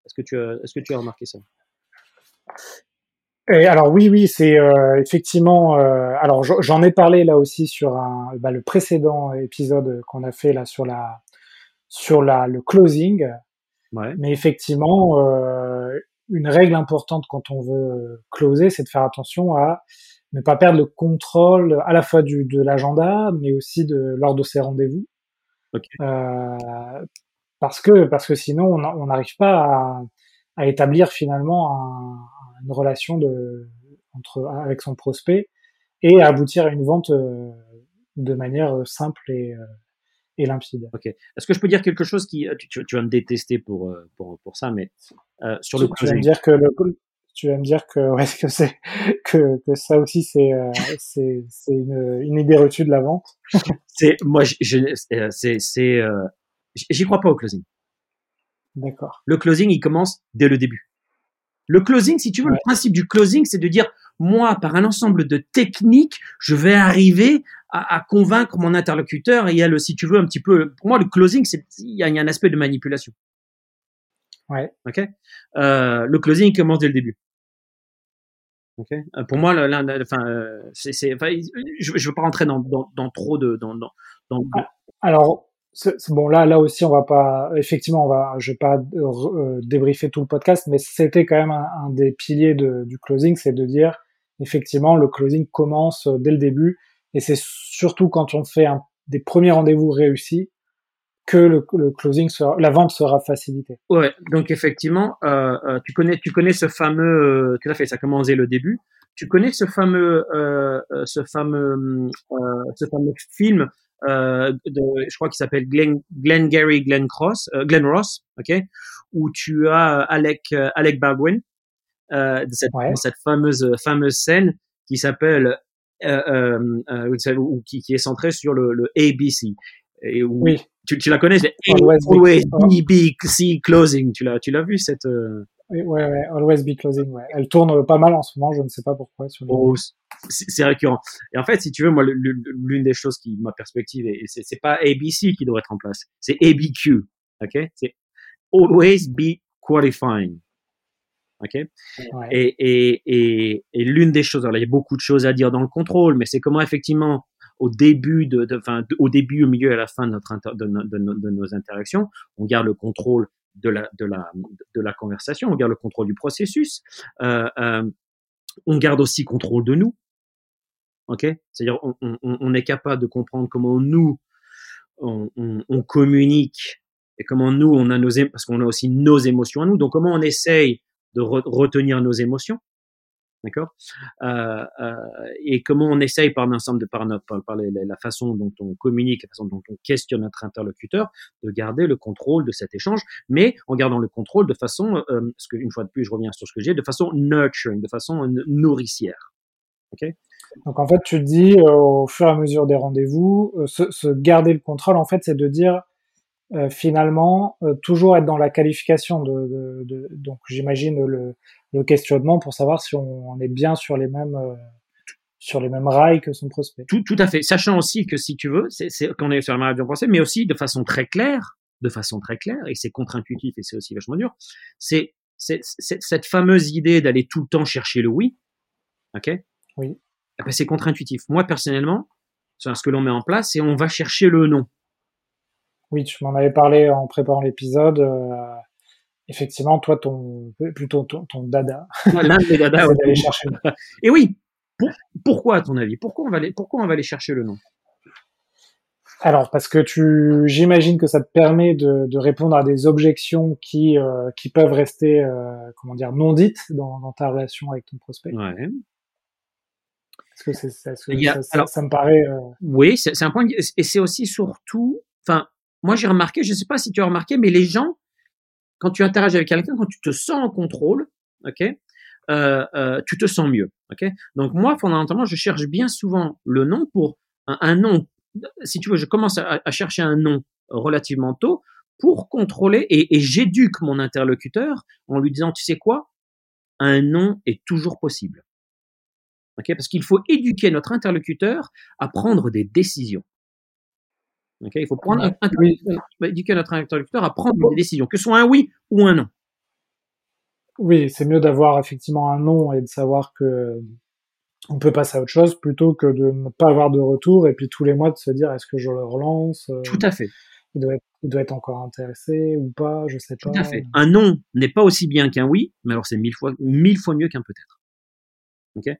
Est-ce que tu as remarqué ça? Et alors oui, oui, c'est euh, effectivement. Euh, alors j'en ai parlé là aussi sur un, bah, le précédent épisode qu'on a fait là sur la sur la le closing. Ouais. Mais effectivement, euh, une règle importante quand on veut closer, c'est de faire attention à ne pas perdre le contrôle à la fois du de l'agenda, mais aussi de lors de ses rendez-vous. Okay. Euh, parce que parce que sinon on n'arrive pas à, à établir finalement un, une relation de, entre, avec son prospect et aboutir à une vente euh, de manière euh, simple et, euh, et limpide. Ok. Est-ce que je peux dire quelque chose qui tu, tu vas me détester pour pour, pour ça, mais euh, sur le tu, tu vas me dire que le tu vas me dire que ouais, que c'est que, que ça aussi c'est euh, c'est c'est une, une idée reçue de la vente. c'est moi je, c'est c'est euh, J'y crois pas au closing. D'accord. Le closing, il commence dès le début. Le closing, si tu veux, le principe du closing, c'est de dire, moi, par un ensemble de techniques, je vais arriver à, convaincre mon interlocuteur. Et il y a le, si tu veux, un petit peu, pour moi, le closing, c'est, il y a, un aspect de manipulation. Ouais. Ok? Euh, le closing commence dès le début. Ok? Euh, pour moi, enfin, euh, c'est, je, je veux pas rentrer dans, dans, dans trop de, dans, dans, dans... Ah, alors, bon là là aussi on va pas effectivement on va je vais pas euh, débriefer tout le podcast mais c'était quand même un, des piliers du closing c'est de dire effectivement le closing commence dès le début et c'est surtout quand on fait un, des premiers rendez-vous réussis que le, closing sera, la vente sera facilitée. Ouais, donc effectivement, euh, euh, tu connais, tu connais ce fameux, euh, tout à fait, ça commence dès le début. Tu connais ce fameux, euh, euh ce fameux, ce fameux film euh, de, je crois qu'il s'appelle Glenn, Glenn Gary Glenn Cross, euh, Glenn Ross, ok, où tu as Alec euh, Alec Baldwin euh, de cette, cette fameuse fameuse scène qui s'appelle euh, ou qui, qui, est centrée sur le, le ABC. Et où, oui. tu, tu la connais, always be, closing. Tu l'as tu l'as vu cette oui, ouais, ouais, Always Be Closing. Ouais. Elle tourne pas mal en ce moment, je ne sais pas pourquoi. Sur oh, c'est récurrent. Et en fait, si tu veux, moi, l'une des choses qui, ma perspective, et c'est pas ABC qui doit être en place, c'est ABQ. Ok, c'est Always Be Qualifying. Ok? Ouais. Et, et, et, et l'une des choses, alors il y a beaucoup de choses à dire dans le contrôle, mais c'est comment effectivement au début de, de, fin, au début, au milieu et à la fin de notre de, de, de, nos interactions, on garde le contrôle de la, de la, de la conversation, on garde le contrôle du processus, euh, euh, on garde aussi contrôle de nous. Ok, c'est-à-dire on, on, on, est capable de comprendre comment nous on, on, communique et comment nous on a nos parce qu'on a aussi nos émotions à nous. Donc comment on essaye de retenir nos émotions? D'accord? Euh, euh, Et comment on essaye par l'ensemble de par, par, la façon dont on communique, la façon dont on questionne notre interlocuteur, de garder le contrôle de cet échange, mais en gardant le contrôle de façon, euh, parce qu'une fois de plus, je reviens sur ce que j'ai, de façon nurturing, de façon nourricière. Ok? Donc en fait, tu dis au fur et à mesure des rendez-vous, se, garder le contrôle, en fait, c'est de dire euh, finalement toujours être dans la qualification de, de, de donc j'imagine le, le questionnement pour savoir si on, est bien sur les mêmes euh, sur les mêmes rails que son prospect. Tout, tout à fait. Sachant aussi que si tu veux, c'est qu'on est sur le même pensée, mais aussi de façon très claire, de façon très claire, et c'est contre-intuitif et c'est aussi vachement dur, c'est cette fameuse idée d'aller tout le temps chercher le oui, ok? Oui. Eh ben, c'est contre-intuitif. Moi, personnellement, ce que l'on met en place, c'est on va chercher le non. Oui, tu m'en avais parlé en préparant l'épisode. Euh, effectivement, toi, ton plutôt ton, dada. L'un des dadas, d'aller chercher. Et oui, pourquoi à ton avis Pourquoi on va aller pourquoi on va aller chercher le nom? Alors parce que tu, j'imagine que ça te permet de, de, répondre à des objections qui euh, qui peuvent rester euh, comment dire non dites dans, dans, ta relation avec ton prospect. Ouais. Est-ce que c'est ça, ça, ça, me paraît euh... Oui, c'est un point et c'est aussi surtout, enfin, moi j'ai remarqué, je sais pas si tu as remarqué, mais les gens quand tu interagis avec quelqu'un, quand tu te sens en contrôle, ok, euh, euh, tu te sens mieux, ok. Donc moi, fondamentalement, je cherche bien souvent le nom pour un, nom. Si tu veux, je commence à, chercher un nom relativement tôt pour contrôler et, j'éduque mon interlocuteur en lui disant, tu sais quoi, un nom est toujours possible. Parce qu'il faut éduquer notre interlocuteur à prendre des décisions. Okay il faut prendre un, éduquer notre interlocuteur à prendre des décisions, que ce soit un oui ou un non. Oui, c'est mieux d'avoir effectivement un non et de savoir que on peut passer à autre chose plutôt que de ne pas avoir de retour et puis tous les mois de se dire est-ce que je le relance euh, Tout à fait. Il doit, être, il doit être encore intéressé ou pas, je sais pas. Tout à fait. Un non n'est pas aussi bien qu'un oui, mais alors c'est mille fois, mille fois mieux qu'un peut-être. Okay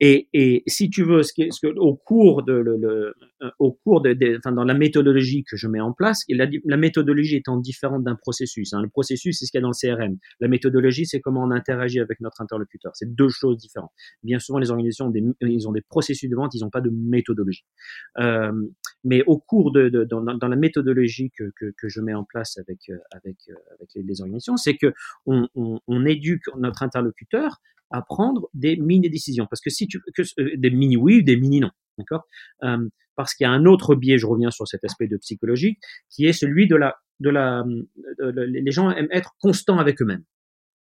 et, et, si tu veux, ce, qui, ce que, au cours de, le, le, euh, au cours de, de, enfin, dans la méthodologie que je mets en place, la, la méthodologie étant différente d'un processus. Hein, le processus, c'est ce qu'il y a dans le CRM. La méthodologie, c'est comment on interagit avec notre interlocuteur. C'est deux choses différentes. Bien souvent, les organisations ont des, ils ont des processus de vente, ils n'ont pas de méthodologie. Euh, mais au cours de, de dans, dans, la méthodologie que, que, que, je mets en place avec euh, avec euh, avec les, les organisations, c'est que on, on, on éduque notre interlocuteur à prendre des mini décisions. Parce que si tu que, euh, des mini oui, des mini non. D'accord? Euh, Parce qu'il y a un autre biais, je reviens sur cet aspect de psychologie, qui est celui de la, de la, les gens aiment être constants avec eux-mêmes.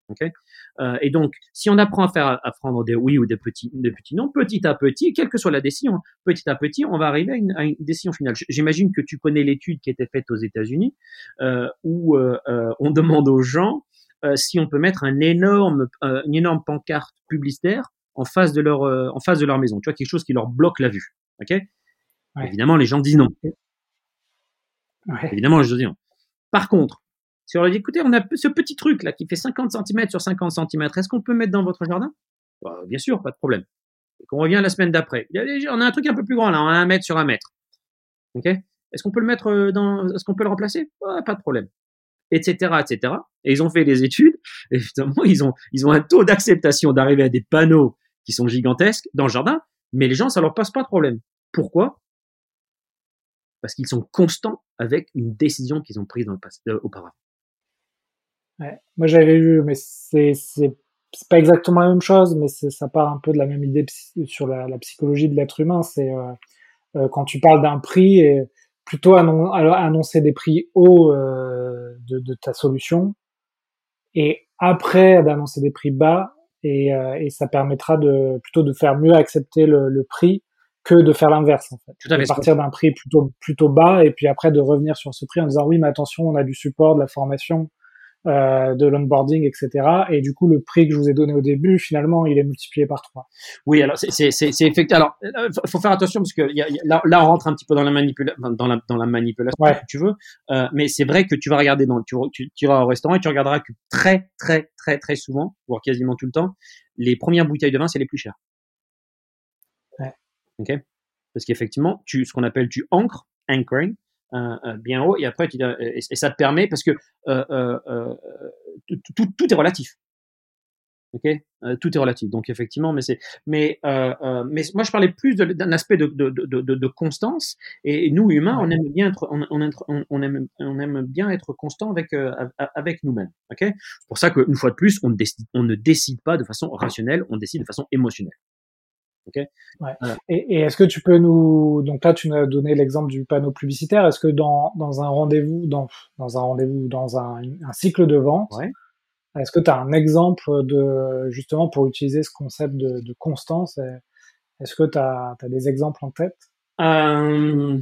Okay euh, et donc, si on apprend à faire à prendre des oui ou des petits, des petits non, petit à petit, quelle que soit la décision, petit à petit, on va arriver à une, à une décision finale. J'imagine que tu connais l'étude qui été faite aux États-Unis, euh, où euh, euh on demande aux gens euh, si on peut mettre un énorme, euh, une énorme pancarte publicitaire en face de leur, en face de leur maison. Tu vois quelque chose qui leur bloque la vue. Ok? Ouais. Évidemment, les gens disent non. Ouais. Évidemment, les gens disent non. Par contre, si on leur dit, écoutez, on a ce petit truc là qui fait 50 cm sur 50 cm, est-ce qu'on peut mettre dans votre jardin? Bah, Bien sûr, pas de problème. Et qu'on revient la semaine d'après. On a un truc un peu plus grand là, on a un mètre sur un mètre. Ok? Est-ce qu'on peut le mettre euh, dans Est-ce qu'on peut le remplacer? Pas de problème. Etc. Etc. Et ils ont fait des études. Et évidemment, ils ont ils ont un taux d'acceptation d'arriver à des panneaux qui sont gigantesques dans le jardin, mais les gens ça leur pose pas de problème. Pourquoi? Parce qu'ils sont constants avec une décision qu'ils ont prise dans le passé, euh, auparavant. Ouais. Moi, j'avais vu, mais c'est c'est pas exactement la même chose, mais ça part un peu de la même idée sur la, la psychologie de l'être humain. C'est euh, euh, quand tu parles d'un prix, et plutôt annoncer des prix hauts euh, de, de, ta solution, et après d'annoncer des prix bas, et, euh, et, ça permettra de plutôt de faire mieux accepter le, le prix que de faire l'inverse en fait. Tout à fait. De partir d'un prix plutôt plutôt bas et puis après de revenir sur ce prix en disant oui mais attention on a du support, de la formation, euh, de l'onboarding, etc. Et du coup, le prix que je vous ai donné au début, finalement, il est multiplié par trois. Oui, alors c'est effectivement. Alors, euh, faut faire attention parce que y a, y a, là, là, on rentre un petit peu dans la manipulation, dans la, dans la manipulation, ouais. si tu veux. Euh, mais c'est vrai que tu vas regarder dans, tu, tu, tu iras au restaurant et tu regarderas que très, très, très, très souvent, voire quasiment tout le temps, les premières bouteilles de vin, c'est les plus chères. Ouais. Ok? Parce qu'effectivement, tu, ce qu'on appelle tu ancres, anchoring, bien haut et après tu, et, et, ça te permet parce que euh, euh, tout, tout, tout, est relatif. Ok? Tout est relatif. Donc effectivement mais c'est mais mais moi je parlais plus d'un aspect de, de, de, de, de constance et nous humains on aime bien être on, on, on aime on aime bien être constant avec avec nous-mêmes. Ok? C'est pour ça qu'une fois de plus on ne décide on ne décide pas de façon rationnelle on décide de façon émotionnelle Okay ouais. voilà. Et, et est-ce que tu peux nous donc là tu nous as donné l'exemple du panneau publicitaire. Est-ce que dans, dans un rendez-vous dans dans un rendez-vous dans un, un cycle de vente, ouais. est-ce que tu as un exemple de justement pour utiliser ce concept de, de constance Est-ce que tu as, as, des exemples en tête? Euh...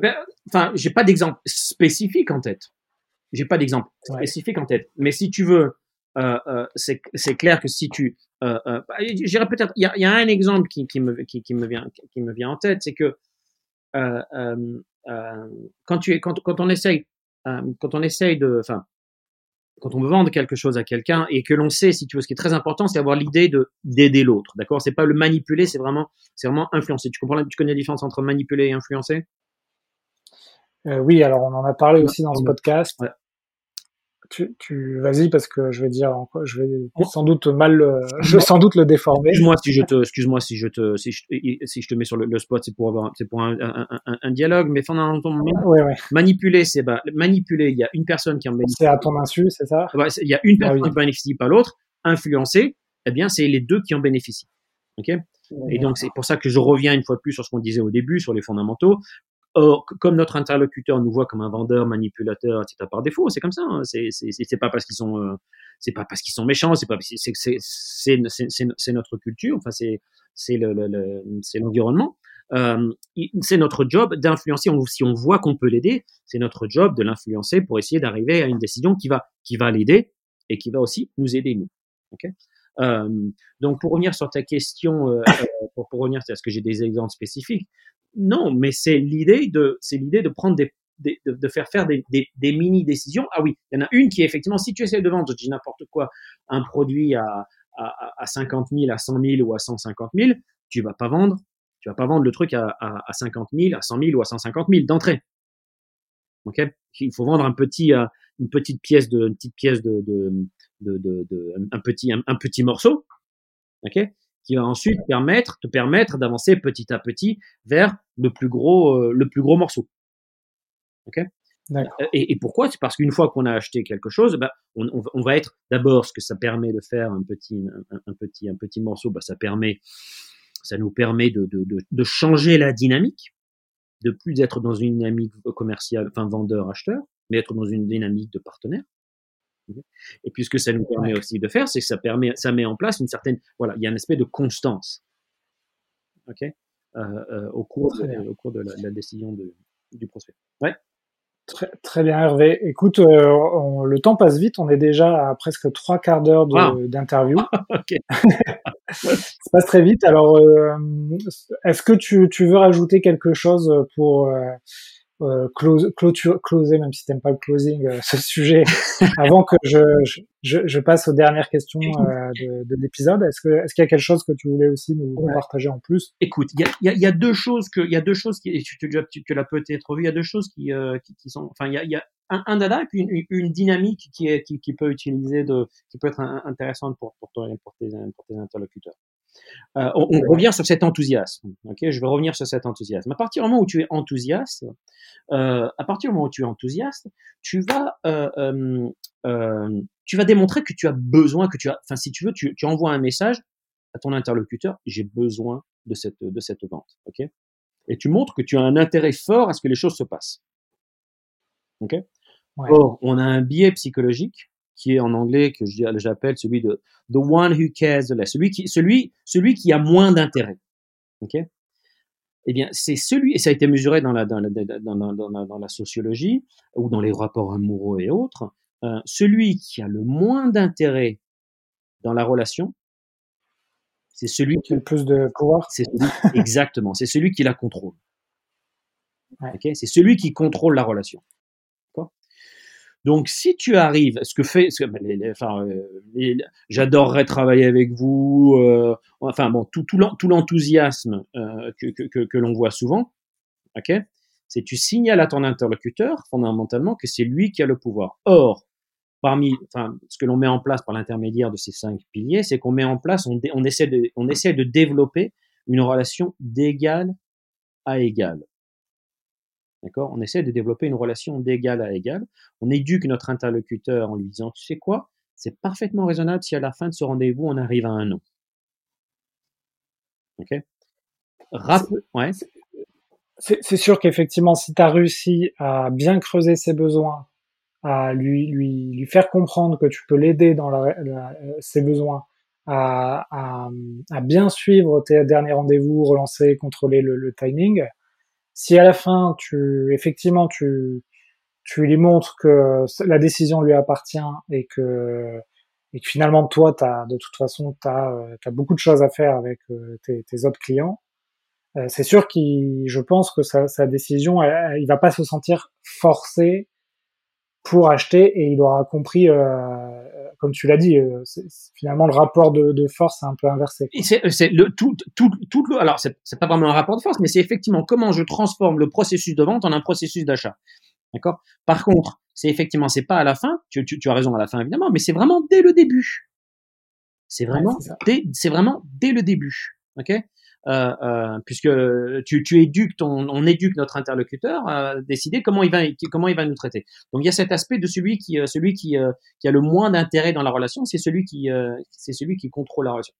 ben, Enfin, j'ai pas d'exemple spécifique en tête. J'ai pas d'exemple ouais. spécifique en tête. Mais si tu veux, euh, euh, c'est clair que si tu euh, euh, bah, j'irais peut-être il y a, y a, un exemple qui, qui, me qui, qui, me vient qui me vient en tête c'est que euh, euh, euh quand tu es quand, quand on essaye quand on essaye de enfin quand on veut vendre quelque chose à quelqu'un et que l'on sait si tu veux ce qui est très important c'est avoir l'idée de d'aider l'autre d'accord? C'est pas le manipuler c'est vraiment c'est vraiment influencer. Tu comprends tu connais la différence entre manipuler et influencer? Oui alors on en a parlé aussi dans ce podcast. Ouais tu, tu vas-y parce que je vais dire je vais sans doute mal je vais sans doute le déformer. Excuse-moi si je te excuse-moi si je te si je, si je te mets sur le, le spot c'est pour avoir c'est pour un, un, un, un, dialogue mais fondamentalement ouais, ouais. manipuler c'est bah manipuler il y a une personne qui en bénéficie c'est à ton insu c'est ça? Il y a une personne ah, oui. qui bénéficie pas l'autre. Influencer eh bien c'est les deux qui en bénéficient. Ok? Et donc c'est pour ça que je reviens une fois de plus sur ce qu'on disait au début sur les fondamentaux Or, comme notre interlocuteur nous voit comme un vendeur, manipulateur, etc. par défaut, c'est comme ça. Hein. C'est, pas parce qu'ils sont, euh, c'est pas parce qu'ils sont méchants, c'est pas, c'est, notre culture. Enfin, c'est, c'est le, le, le l'environnement. Euh, c'est notre job d'influencer. Si on voit qu'on peut l'aider, c'est notre job de l'influencer pour essayer d'arriver à une décision qui va, qui va l'aider et qui va aussi nous aider nous. Euh, donc pour revenir sur ta question, euh, pour, pour revenir, est-ce que j'ai des exemples spécifiques non, mais c'est l'idée de, c'est l'idée de prendre des, de, de, faire faire des, des, des, mini décisions. Ah oui, il y en a une qui est effectivement, si tu essaies de vendre, je dis n'importe quoi, un produit à, à, à 50 000, à 100 000 ou à 150 000, tu vas pas vendre, tu vas pas vendre le truc à, à, à 50 000, à 100 000 ou à 150 000 d'entrée. Ok? Il faut vendre un petit, euh, une petite pièce de, une petite pièce de, de, de, de, de un petit, un, un petit morceau. Ok qui va ensuite permettre, te permettre d'avancer petit à petit vers le plus gros, euh, le plus gros morceau. Ok et, et, pourquoi? C'est parce qu'une fois qu'on a acheté quelque chose, bah, on, on, on, va être d'abord ce que ça permet de faire un petit, un, un, petit, un petit morceau. Bah, ça permet, Ça nous permet de, de, de, de changer la dynamique, de plus être dans une dynamique commerciale, enfin vendeur-acheteur, mais être dans une dynamique de partenaire. Et puis ce que ça nous permet aussi de faire, c'est que ça permet, ça met en place une certaine, voilà, il y a un aspect de constance, ok, euh, euh, au cours, de, au cours de la, la décision de, du prospect. Ouais? Très, très, bien Hervé. Écoute, euh, on, le temps passe vite, on est déjà à presque trois quarts d'heure d'interview. Ça passe très vite. Alors, est-ce que tu, tu, veux rajouter quelque chose pour euh, close, clôture, closer, même si t'aimes pas le closing, euh, ce sujet, avant que je, je, je, passe aux dernières questions euh, de, de l'épisode. Est-ce que est-ce qu'il y a quelque chose que tu voulais aussi nous partager en plus? Écoute, il y a, y, a, y a, deux choses que il y a deux choses qui tu, tu, tu, tu l'as peut-être vu. Il y a deux choses qui, euh, qui, qui, sont, enfin il y a, y a un, un, dada et puis une, une, dynamique qui est qui, qui peut utiliser de qui peut être intéressante pour pour, pour, tes, pour tes interlocuteurs. Euh, on, on, revient sur cet enthousiasme. Je vais revenir sur cet enthousiasme. À partir du moment où tu es enthousiaste, euh, à partir du moment où tu es enthousiaste, tu vas euh, tu vas démontrer que tu as besoin, que tu as, enfin si tu veux, tu, tu envoies un message à ton interlocuteur. J'ai besoin de cette de cette vente. Ok, et tu montres que tu as un intérêt fort à ce que les choses se passent. Ok? Ouais. Or, on a un biais psychologique qui est en anglais que j'appelle celui de the one who cares the less, celui qui, celui, celui qui a moins d'intérêt. Ok? Eh bien, c'est celui, et ça a été mesuré dans la, dans la, dans, dans, dans la sociologie ou dans les rapports amoureux et autres, euh, celui qui a le moins d'intérêt dans la relation, c'est celui qui a le plus de pouvoir. C'est exactement, c'est celui qui la contrôle. Ouais. Okay c'est celui qui contrôle la relation. Donc, si tu arrives, ce que fait, ce que, enfin, les, j'adorerais travailler avec vous, euh, enfin bon, tout, l'enthousiasme euh, que, l'on voit souvent, ok, c'est tu signales à ton interlocuteur fondamentalement que c'est lui qui a le pouvoir. Or, parmi, enfin, ce que l'on met en place par l'intermédiaire de ces cinq piliers, c'est qu'on met en place, on, on essaie de, on essaie de développer une relation d'égal à égal. D'accord? On essaie de développer une relation d'égal à égal. On éduque notre interlocuteur en lui disant, tu sais quoi? C'est parfaitement raisonnable si à la fin de ce rendez-vous, on arrive à un non. OK? Ouais. C'est sûr qu'effectivement, si tu as réussi à bien creuser ses besoins, à lui, lui, lui faire comprendre que tu peux l'aider dans la, la, ses besoins, à, à, à, bien suivre tes derniers rendez-vous, relancer, contrôler le, le timing, si à la fin, tu, effectivement, tu, tu lui montres que la décision lui appartient et que, et que finalement, toi, as, de toute façon, tu as, as, beaucoup de choses à faire avec euh, tes, autres clients, euh, c'est sûr qu'il, je pense que sa, sa décision, il va pas se sentir forcé pour acheter et il aura compris euh, comme tu l'as dit, euh, finalement le rapport de, de force est un peu inversé. C'est le tout, tout, tout le, alors c'est pas vraiment un rapport de force, mais c'est effectivement comment je transforme le processus de vente en un processus d'achat. D'accord? Par contre, c'est effectivement c'est pas à la fin. Tu, tu, tu, as raison à la fin évidemment, mais c'est vraiment dès le début. C'est vraiment, ouais, c'est vraiment dès le début. Ok? Euh, euh, puisque tu, tu éduques ton, on éduque notre interlocuteur à décider comment il va, comment il va nous traiter. Donc il y a cet aspect de celui qui, euh, celui qui, qui a le moins d'intérêt dans la relation, c'est celui qui, c'est celui qui contrôle la relation.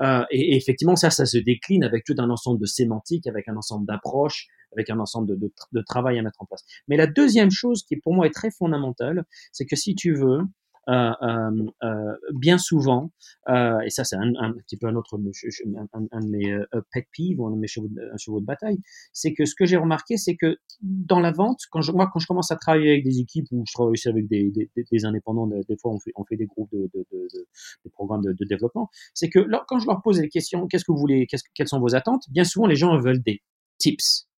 Euh, et, et, effectivement, ça, ça se décline avec tout un ensemble de sémantiques, avec un ensemble d'approches, avec un ensemble de, de, de, travail à mettre en place. Mais la deuxième chose qui pour moi est très fondamentale, c'est que si tu veux, bien souvent, et ça c'est un, un, petit peu un autre, un, un de mes pet peeves, un de mes chevaux de, chevaux de bataille, c'est que ce que j'ai remarqué, c'est que dans la vente, quand je, moi quand je commence à travailler avec des équipes ou je travaille aussi avec des, des, des indépendants, des fois on fait, on fait des groupes de, de, de, de des programmes de, de développement, c'est que quand je leur pose des questions, qu'est-ce que vous voulez, qu quelles sont vos attentes, bien souvent les gens veulent des tips.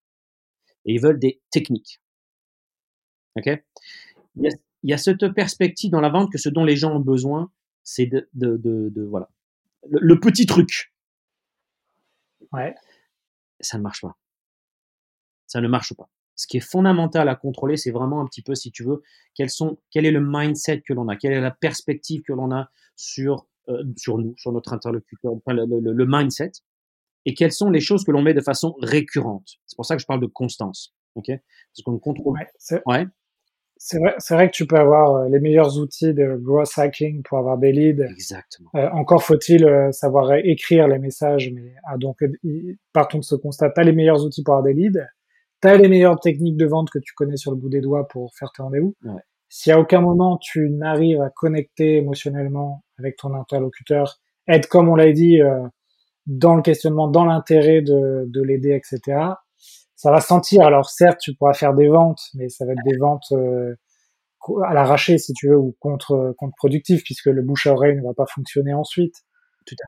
Et ils veulent des techniques. Ok? Yes il y a cette perspective dans la vente que ce dont les gens ont besoin, c'est de, de, de, de, voilà le, le, petit truc. Ouais. Ça ne marche pas. Ça ne marche pas. Ce qui est fondamental à contrôler, c'est vraiment un petit peu, si tu veux, quels sont, quel est le mindset que l'on a, quelle est la perspective que l'on a sur euh, sur nous, sur notre interlocuteur, enfin, le, le, le, mindset, et quelles sont les choses que l'on met de façon récurrente. C'est pour ça que je parle de constance, ok? Parce qu'on contrôle. Ouais, ouais C'est vrai, c'est vrai que tu peux avoir euh, les meilleurs outils de growth hacking pour avoir des leads. Exactement. Euh, encore faut-il euh, savoir écrire les messages, mais ah, donc partons de ce constat, tu as les meilleurs outils pour avoir des leads, tu as les meilleures techniques de vente que tu connais sur le bout des doigts pour faire tes rendez-vous. Ouais. Si à aucun moment tu n'arrives à connecter émotionnellement avec ton interlocuteur, être comme on l'a dit dans le questionnement, dans l'intérêt de, de l'aider, etc ça va sentir. Alors certes, tu pourras faire des ventes, mais ça va être des ventes euh, à l'arraché, si tu veux, ou contre contre productif, puisque le bouche à oreille ne va pas fonctionner ensuite.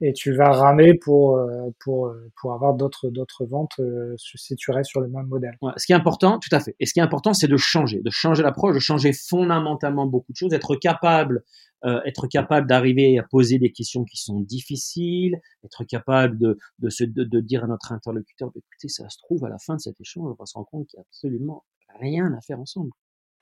Et tu vas ramer pour euh, pour pour avoir d'autres d'autres ventes euh, si tu restes sur le même modèle. ce qui est important, tout à fait. Et ce qui est important, c'est de changer, de changer l'approche, de changer fondamentalement beaucoup de choses, être capable euh, être capable d'arriver à poser des questions qui sont difficiles, être capable de, de, se, de, de dire à notre interlocuteur, bah, écoutez, ça se trouve, à la fin de cet échange, on va se rendre compte qu'il n'y a absolument rien à faire ensemble.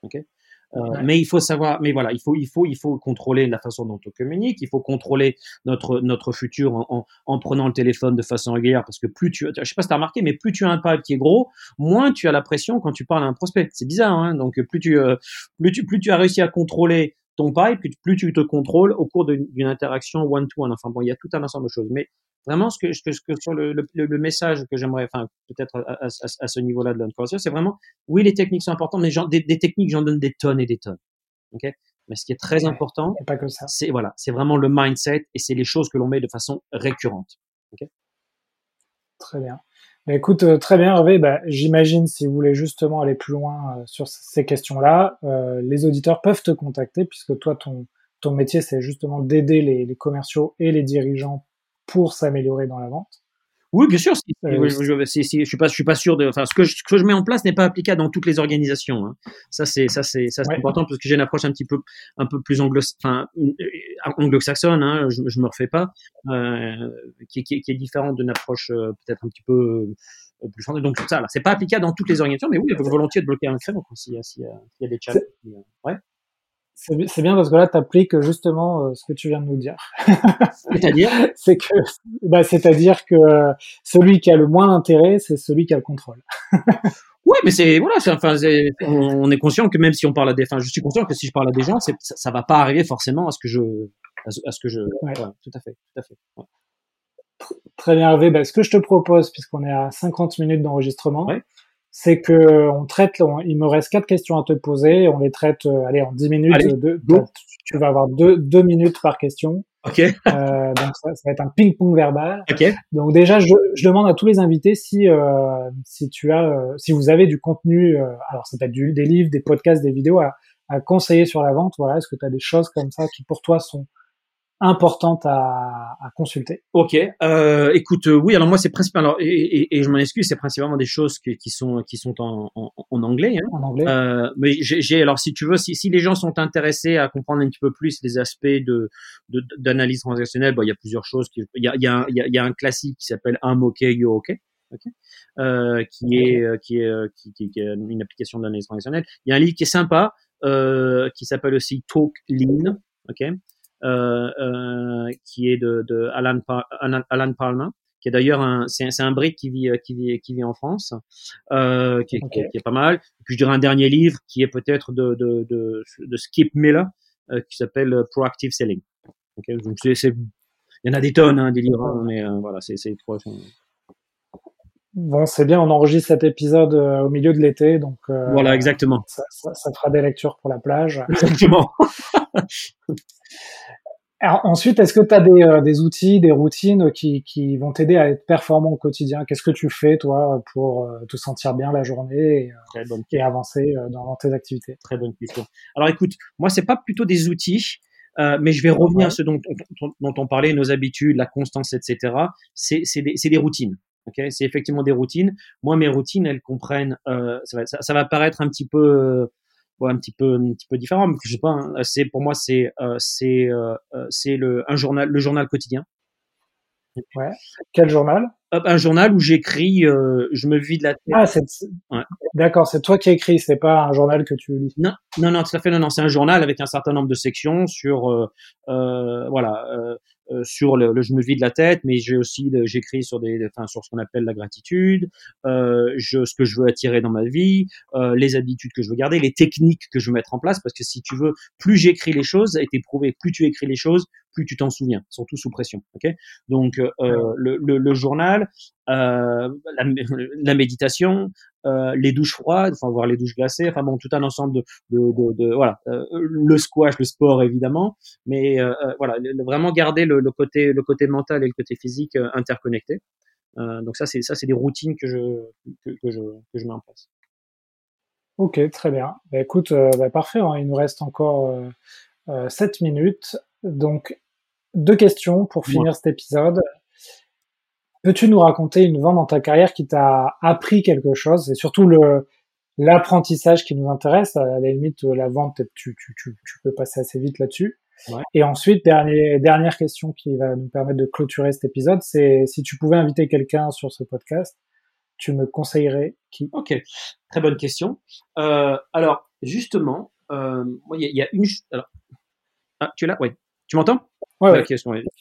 Okay euh, Mais il faut savoir, mais voilà, il faut, il faut, il faut contrôler la façon dont on communique. Il faut contrôler notre notre futur en, en, en prenant le téléphone de façon régulière, parce que plus tu, je sais pas si as remarqué, mais plus tu as un pipe qui est gros, moins tu as la pression quand tu parles à un prospect. C'est bizarre, hein Donc plus tu, euh, plus tu, plus tu as réussi à contrôler ton pipe, plus tu te contrôles au cours d'une interaction one-to-one. Enfin bon, il y a tout un ensemble de choses. Mais vraiment, ce que, ce que, sur le, le, le, message que j'aimerais, enfin peut-être à, à, à, ce niveau-là de l'information, c'est vraiment, oui, les techniques sont importantes, mais des, des, techniques, j'en donne des tonnes et des tonnes. ok? Mais ce qui est très important, c'est voilà, c'est vraiment le mindset et c'est les choses que l'on met de façon récurrente. ok? Très bien. Bah, écoute, euh, très bien Hervé, bah, j'imagine si vous voulez justement aller plus loin euh, sur ces questions-là, euh, les auditeurs peuvent te contacter puisque toi, ton, ton métier, c'est justement d'aider les, les, commerciaux et les dirigeants pour s'améliorer dans la vente. Oui, bien sûr. Euh, je, je, suis pas, je suis pas sûr de. Enfin, ce que je, ce que je mets en place n'est pas applicable dans toutes les organisations. Hein. Ça, c'est, ça, c'est, ça, c'est important parce que j'ai une approche un petit peu, un peu plus anglo, enfin, anglo-saxonne. Hein, je, je me refais pas, euh, qui, qui, qui, est différente d'une approche euh, peut-être un petit peu euh, plus forte. Donc ça, là, c'est pas applicable dans toutes les organisations, mais oui, volontiers de bloquer un créneau s'il y, si, y, a des challenges. Ouais. C'est bien parce que là, tu appliques justement euh, ce que tu viens de nous dire. C'est-à-dire? C'est que, bah, c'est-à-dire que celui qui a le moins d'intérêt, c'est celui qui a le contrôle. ouais, mais c'est voilà, enfin, on est conscient que même si on parle à des, enfin, je suis conscient que si je parle à des gens, ça, ça va pas arriver forcément à ce que je, à ce, que je, ouais. tout à fait, tout à fait. Ouais. Très bien, Hervé. Bah, ce que je te propose, puisqu'on est à 50 minutes d'enregistrement, c'est que on traite, il me reste quatre questions à te poser, on les traite, euh, allez, en dix minutes. Allez, tu vas avoir deux, deux minutes par question. Ok. Euh, donc ça, ça, va être un ping-pong verbal. Ok. Donc déjà, je, je, demande à tous les invités si euh, si tu as, euh, si vous avez du contenu, euh, alors ça peut être du, des livres, des podcasts, des vidéos à, à conseiller sur la vente. Voilà, est-ce que tu as des choses comme ça qui pour toi sont importante à, à consulter. Ok, euh, écoute, euh, oui, alors moi c'est principalement, et, et, et, je m'en excuse, c'est principalement des choses qui, qui sont qui sont en, en, en anglais. Hein. En anglais. Euh, mais j'ai, alors si tu veux, si, si les gens sont intéressés à comprendre un petit peu plus les aspects de, d'analyse transactionnelle, bon, il y a plusieurs choses. Il y a, il y a, il y a un classique qui s'appelle I'm OK, you're OK. Okay. Euh, qui est euh, qui est euh, qui, qui, qui, est une application d'analyse transactionnelle. Il y a un livre qui est sympa euh, qui s'appelle aussi Talk Lean. Ok. Euh, euh, qui est de, de Alan, Alan, Palmer qui est d'ailleurs un, c'est, un brick qui vit, qui vit, qui vit en France, euh, qui, okay. qui, qui, est pas mal. Et puis je dirais un dernier livre qui est peut-être de, de, de, de Skip Miller, euh, qui s'appelle Proactive Selling. Okay Donc c'est, il y en a des tonnes, hein, des livres, hein, mais euh, voilà, c'est, c'est trois. Bon, c'est bien, on enregistre cet épisode euh, au milieu de l'été, donc euh, voilà, exactement. Ça, ça, ça, fera des lectures pour la plage. Exactement. Alors, ensuite, est-ce que tu as des, euh, des, outils, des routines qui, qui vont t'aider à être performant au quotidien? Qu'est-ce que tu fais, toi, pour euh, te sentir bien la journée et, euh, et avancer dans, dans, tes activités? Très bonne question. Alors, écoute, moi, c'est pas plutôt des outils, mais je vais revenir ouais. à ce dont, dont, dont, on parlait, nos habitudes, la constance, etc. C'est des, des routines. Okay c'est effectivement des routines. Moi, mes routines, elles comprennent. Ça va, ça, va paraître un petit peu ouais, un petit peu un petit peu différent mais je sais pas hein, c'est pour moi c'est euh, c'est euh, c'est le un journal le journal quotidien ouais quel journal? Un journal où j'écris euh, je me vide la tête ah c'est ouais. D'accord, c'est toi qui écris, c'est pas un journal que tu lis. Non, non, non, tout à fait, non, non, c'est un journal avec un certain nombre de sections sur, euh, euh, voilà, euh, euh, sur le, je me vide la tête, mais j'ai aussi j'écris sur des, enfin sur ce qu'on appelle la gratitude, euh, je, ce que je veux attirer dans ma vie, euh, les habitudes que je veux garder, les techniques que je veux mettre en place, parce que si tu veux, plus j'écris les choses, ça a été prouvé, plus tu écris les choses, plus tu t'en souviens, surtout sous pression. Ok? Donc euh, le, le, le, journal, euh, la, la, méditation, euh, les douches froides, enfin voir les douches glacées, enfin bon tout un ensemble de, de, de, de voilà, le squash, le sport évidemment, mais voilà vraiment garder le, le, côté le côté mental et le côté physique interconnectés. donc ça c'est ça c'est des routines que je que, que, je que je mets en place. Ok, très bien. Bah, écoute, bah, parfait. Hein. Il nous reste encore euh, 7 minutes. Donc, deux questions pour finir cet épisode. Peux-tu nous raconter une vente dans ta carrière qui t'a appris quelque chose? Et surtout le l'apprentissage qui nous intéresse À la limite, la vente, tu, tu, tu, tu peux passer assez vite là-dessus. Ouais. Et ensuite, dernier, dernière question qui va nous permettre de clôturer cet épisode, c'est si tu pouvais inviter quelqu'un sur ce podcast, tu me conseillerais qui? Ok, très bonne question. Euh, alors, justement, euh, il y, y, a une... Alors, ah, tu es là? Oui. Tu m'entends? Ouais, ouais. Okay,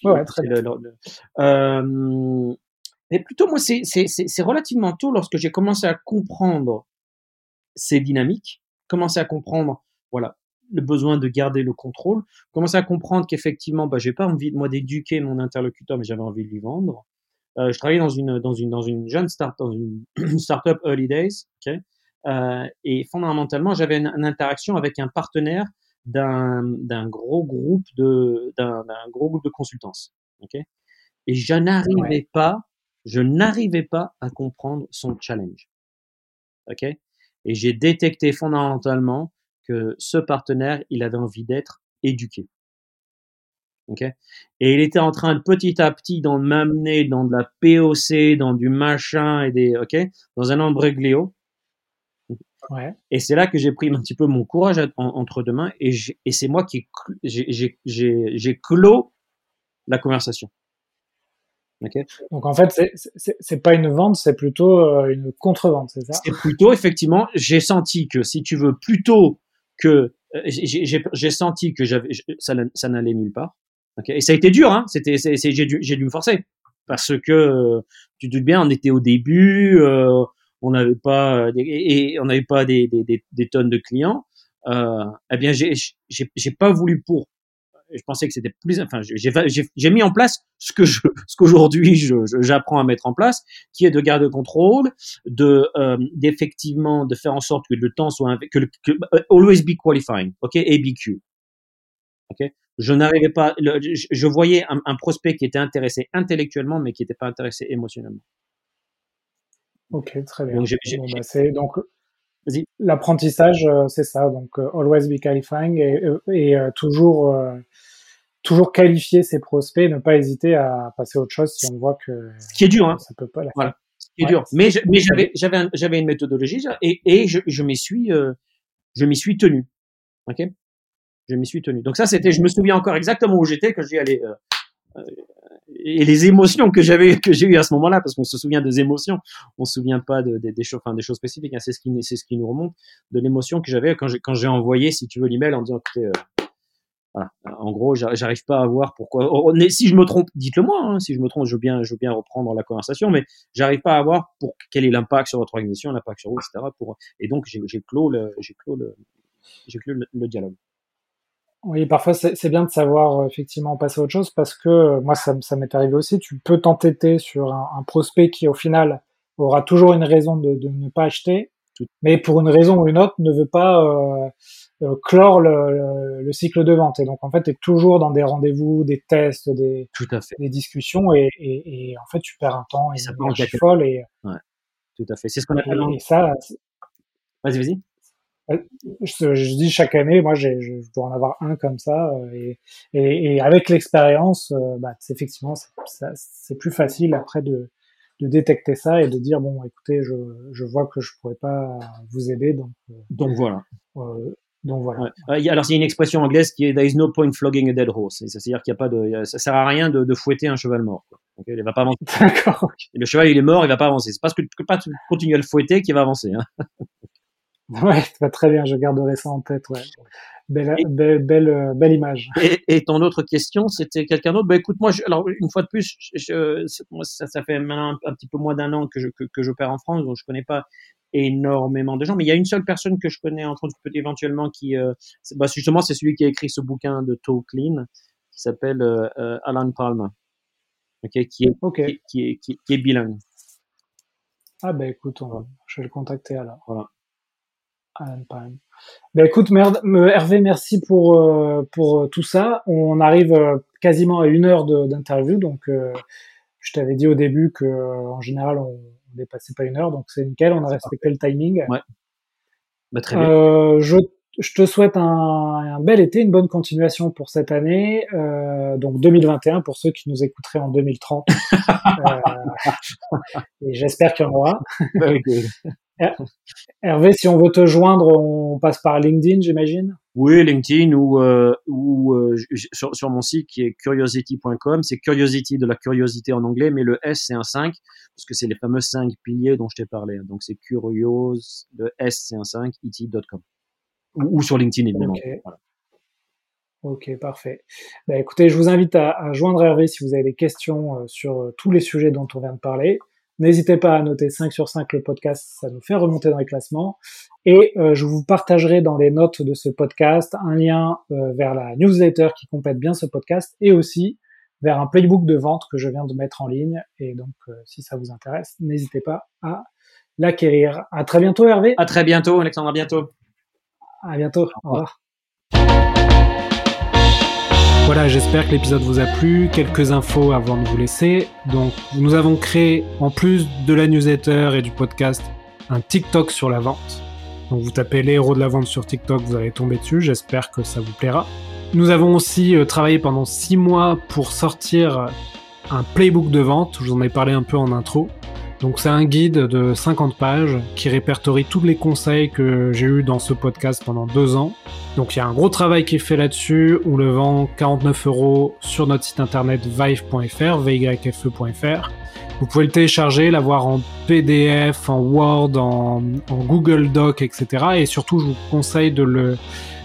ouais, très bien. Euh, et plutôt, moi, c'est relativement tôt lorsque j'ai commencé à comprendre ces dynamiques, commencé à comprendre, voilà, le besoin de garder le contrôle, commencer à comprendre qu'effectivement, bah, j'ai pas envie moi d'éduquer mon interlocuteur, mais j'avais envie de lui vendre. Euh, je travaillais dans une dans une dans une jeune start dans une startup early days, ok, euh, et fondamentalement, j'avais une, une, interaction avec un partenaire d'un gros groupe de d'un gros groupe de consultance. ok? Et je n'arrivais pas, je n'arrivais pas à comprendre son challenge. ok? Et j'ai détecté fondamentalement que ce partenaire, il avait envie d'être éduqué. ok? Et il était en train de petit à petit d'en m'amener dans de la POC, dans du machin et des, ok, dans un embréglio et c'est là que j'ai pris un petit peu mon courage entre deux mains et, et c'est moi qui j'ai clos la conversation. Donc en fait, c'est pas une vente, c'est plutôt euh, une contre-vente, c'est ça? C'est plutôt, effectivement, j'ai senti que si tu veux, plutôt que euh, j'ai senti que j'avais ça, ça n'allait nulle part. Et ça a été dur, hein. C'était, j'ai dû, dû me forcer parce que euh, tu te doutes bien, on était au début. Euh, on n'avait pas et, on n'avait pas des, des, des, tonnes de clients, euh, eh bien j'ai j'ai pas voulu pour. Je pensais que c'était plus. Enfin, j'ai mis en place ce que ce qu'aujourd'hui j'apprends à mettre en place, qui est de garder le contrôle, de euh, d'effectivement de faire en sorte que le temps soit que, euh, always be qualifying, ok, ABQ, ok. Je n'arrivais pas. je, voyais un prospect qui était intéressé intellectuellement, mais qui n'était pas intéressé émotionnellement. Ok, très bien. Donc, bah, c'est donc l'apprentissage, euh, c'est ça. Donc euh, always be qualifying et, et euh, toujours toujours qualifier ses prospects, ne pas hésiter à passer à autre chose si on voit que ce qui est dur, hein. ça peut pas. La voilà, ce qui est dur. Mais mais j'avais j'avais j'avais une méthodologie et et je je m'y suis je m'y suis tenu. Ok, je m'y suis tenu. Donc ça c'était, je me souviens encore exactement où j'étais quand j'ai allé et les émotions que j'avais que j'ai eu à ce moment-là parce qu'on se souvient des émotions on se souvient pas de, des choses enfin, des choses spécifiques hein. c'est ce qui c'est ce qui nous remonte de l'émotion que j'avais quand j'ai quand j'ai envoyé si tu veux l'email en disant euh, voilà en gros j'arrive pas à voir pourquoi oh, oh, si je me trompe dites-le moi hein. si je me trompe je veux bien je veux bien reprendre la conversation mais j'arrive pas à voir pour quel est l'impact sur votre organisation l'impact sur vous etc pour et donc j'ai clos j'ai clos le j'ai clos le dialogue oui, parfois c'est bien de savoir euh, effectivement passer à autre chose parce que euh, moi ça, ça m'est arrivé aussi. Tu peux t'entêter sur un, un, prospect qui au final aura toujours une raison de, de, ne pas acheter, mais pour une raison ou une autre ne veut pas euh, euh clore le, le, cycle de vente. Et donc en fait, tu es toujours dans des rendez-vous, des tests, des, tout à fait. des discussions et, et, et, en fait tu perds un temps et, ça peut en folle. Et, ouais, tout à fait. C'est ce qu'on appelle. Et, ça. Vas-y, vas-y. Je, je, dis chaque année, moi, je dois en avoir un comme ça, euh, et, et, et avec l'expérience, euh, bah, effectivement, c'est plus facile après de, de détecter ça et de dire bon, écoutez, je, je vois que je pourrais pas vous aider, donc euh, donc voilà. Euh, donc voilà. Ouais. Alors il y a une expression anglaise qui est there is no point flogging a dead horse, c'est-à-dire qu'il y a pas de, ça sert à rien de, de fouetter un cheval mort. Quoi. Okay, il va pas avancer. D'accord. Le cheval il est mort, il va pas avancer. C'est parce que, que pas continuer à le fouetter qu'il va avancer. Hein. Ouais, très bien, je garderai ça en tête. Ouais. Belle, belle, belle, euh, belle, image. Et, et, ton autre question, c'était quelqu'un d'autre? Bah, écoute, moi, je, alors une fois de plus, je, moi, ça, ça, fait maintenant un, petit peu moins d'un an que je que, que j'opère en France, donc je connais pas énormément de gens. Mais il y a une seule personne que je connais, entre autres, éventuellement, qui, euh, bah, justement, c'est celui qui a écrit ce bouquin de Toe Clean, qui s'appelle euh, euh Alan Palmer, okay, qui est okay. Qui, est qui, qui, est bilingue. Ah ben écoute, on, je vais le contacter alors. Voilà. Alan. Ben écoute, merde, Hervé, merci pour euh, pour tout ça. On arrive euh, quasiment à une heure d'interview, donc euh, je t'avais dit au début que en général on dépassait pas une heure, donc c'est nickel. On a respecté le timing. Ouais. Ben, très bien. je je te souhaite un, un, bel été, une bonne continuation pour cette année, euh, donc 2021 pour ceux qui nous écouteraient en 2030. euh, et j'espère qu'il y en aura. Hervé, si on veut te joindre, on passe par LinkedIn, j'imagine Oui, LinkedIn ou, euh, ou euh, sur, sur, mon site qui est curiosity.com. C'est curiosity de la curiosité en anglais, mais le S c'est un 5 parce que c'est les fameux 5 piliers dont je t'ai parlé. Donc c'est curios, le S c'est un 5, it.com. Ou, ou, sur LinkedIn évidemment. Okay. Voilà. Ok, parfait. Bah, écoutez, je vous invite à, à, joindre Hervé si vous avez des questions euh, sur tous les sujets dont on vient de parler. N'hésitez pas à noter 5 sur 5 le podcast, ça nous fait remonter dans les classements. Et euh, je vous partagerai dans les notes de ce podcast un lien euh, vers la newsletter qui complète bien ce podcast et aussi vers un playbook de vente que je viens de mettre en ligne. Et donc, euh, si ça vous intéresse, n'hésitez pas à l'acquérir. À très bientôt, Hervé. À très bientôt, Alexandre. À bientôt. À bientôt. Au revoir. Voilà, j'espère que l'épisode vous a plu. Quelques infos avant de vous laisser. Donc, nous avons créé, en plus de la newsletter et du podcast, un TikTok sur la vente. Donc, vous tapez les héros de la vente sur TikTok, vous allez tomber dessus. J'espère que ça vous plaira. Nous avons aussi euh, travaillé pendant six mois pour sortir un playbook de vente. Je vous en ai parlé un peu en intro. Donc c'est un guide de 50 pages qui répertorie tous les conseils que j'ai eus dans ce podcast pendant deux ans. Donc il y a un gros travail qui est fait là-dessus. On le vend 49 euros sur notre site internet vive.fr, vyfe.fr. Vous pouvez le télécharger, l'avoir en PDF, en Word, en, Google Doc, etc. Et surtout, je vous conseille de le,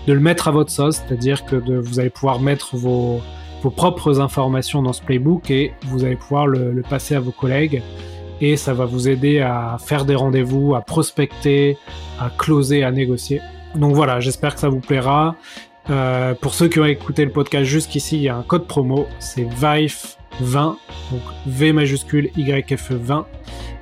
de le mettre à votre sauce, c'est-à-dire que vous allez pouvoir mettre vos, vos propres informations dans ce playbook et vous allez pouvoir le, le passer à vos collègues et ça va vous aider à faire des rendez-vous, à prospecter, à closer, à négocier. Donc voilà, j'espère que ça vous plaira. Euh, pour ceux qui ont écouté le podcast jusqu'ici, il y a un code promo, c'est VIFE20, donc V majuscule YFE20,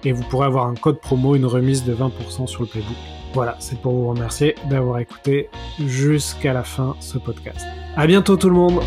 et vous pourrez avoir un code promo, une remise de 20% sur le playbook. Voilà, c'est pour vous remercier d'avoir écouté jusqu'à la fin ce podcast. À bientôt tout le monde!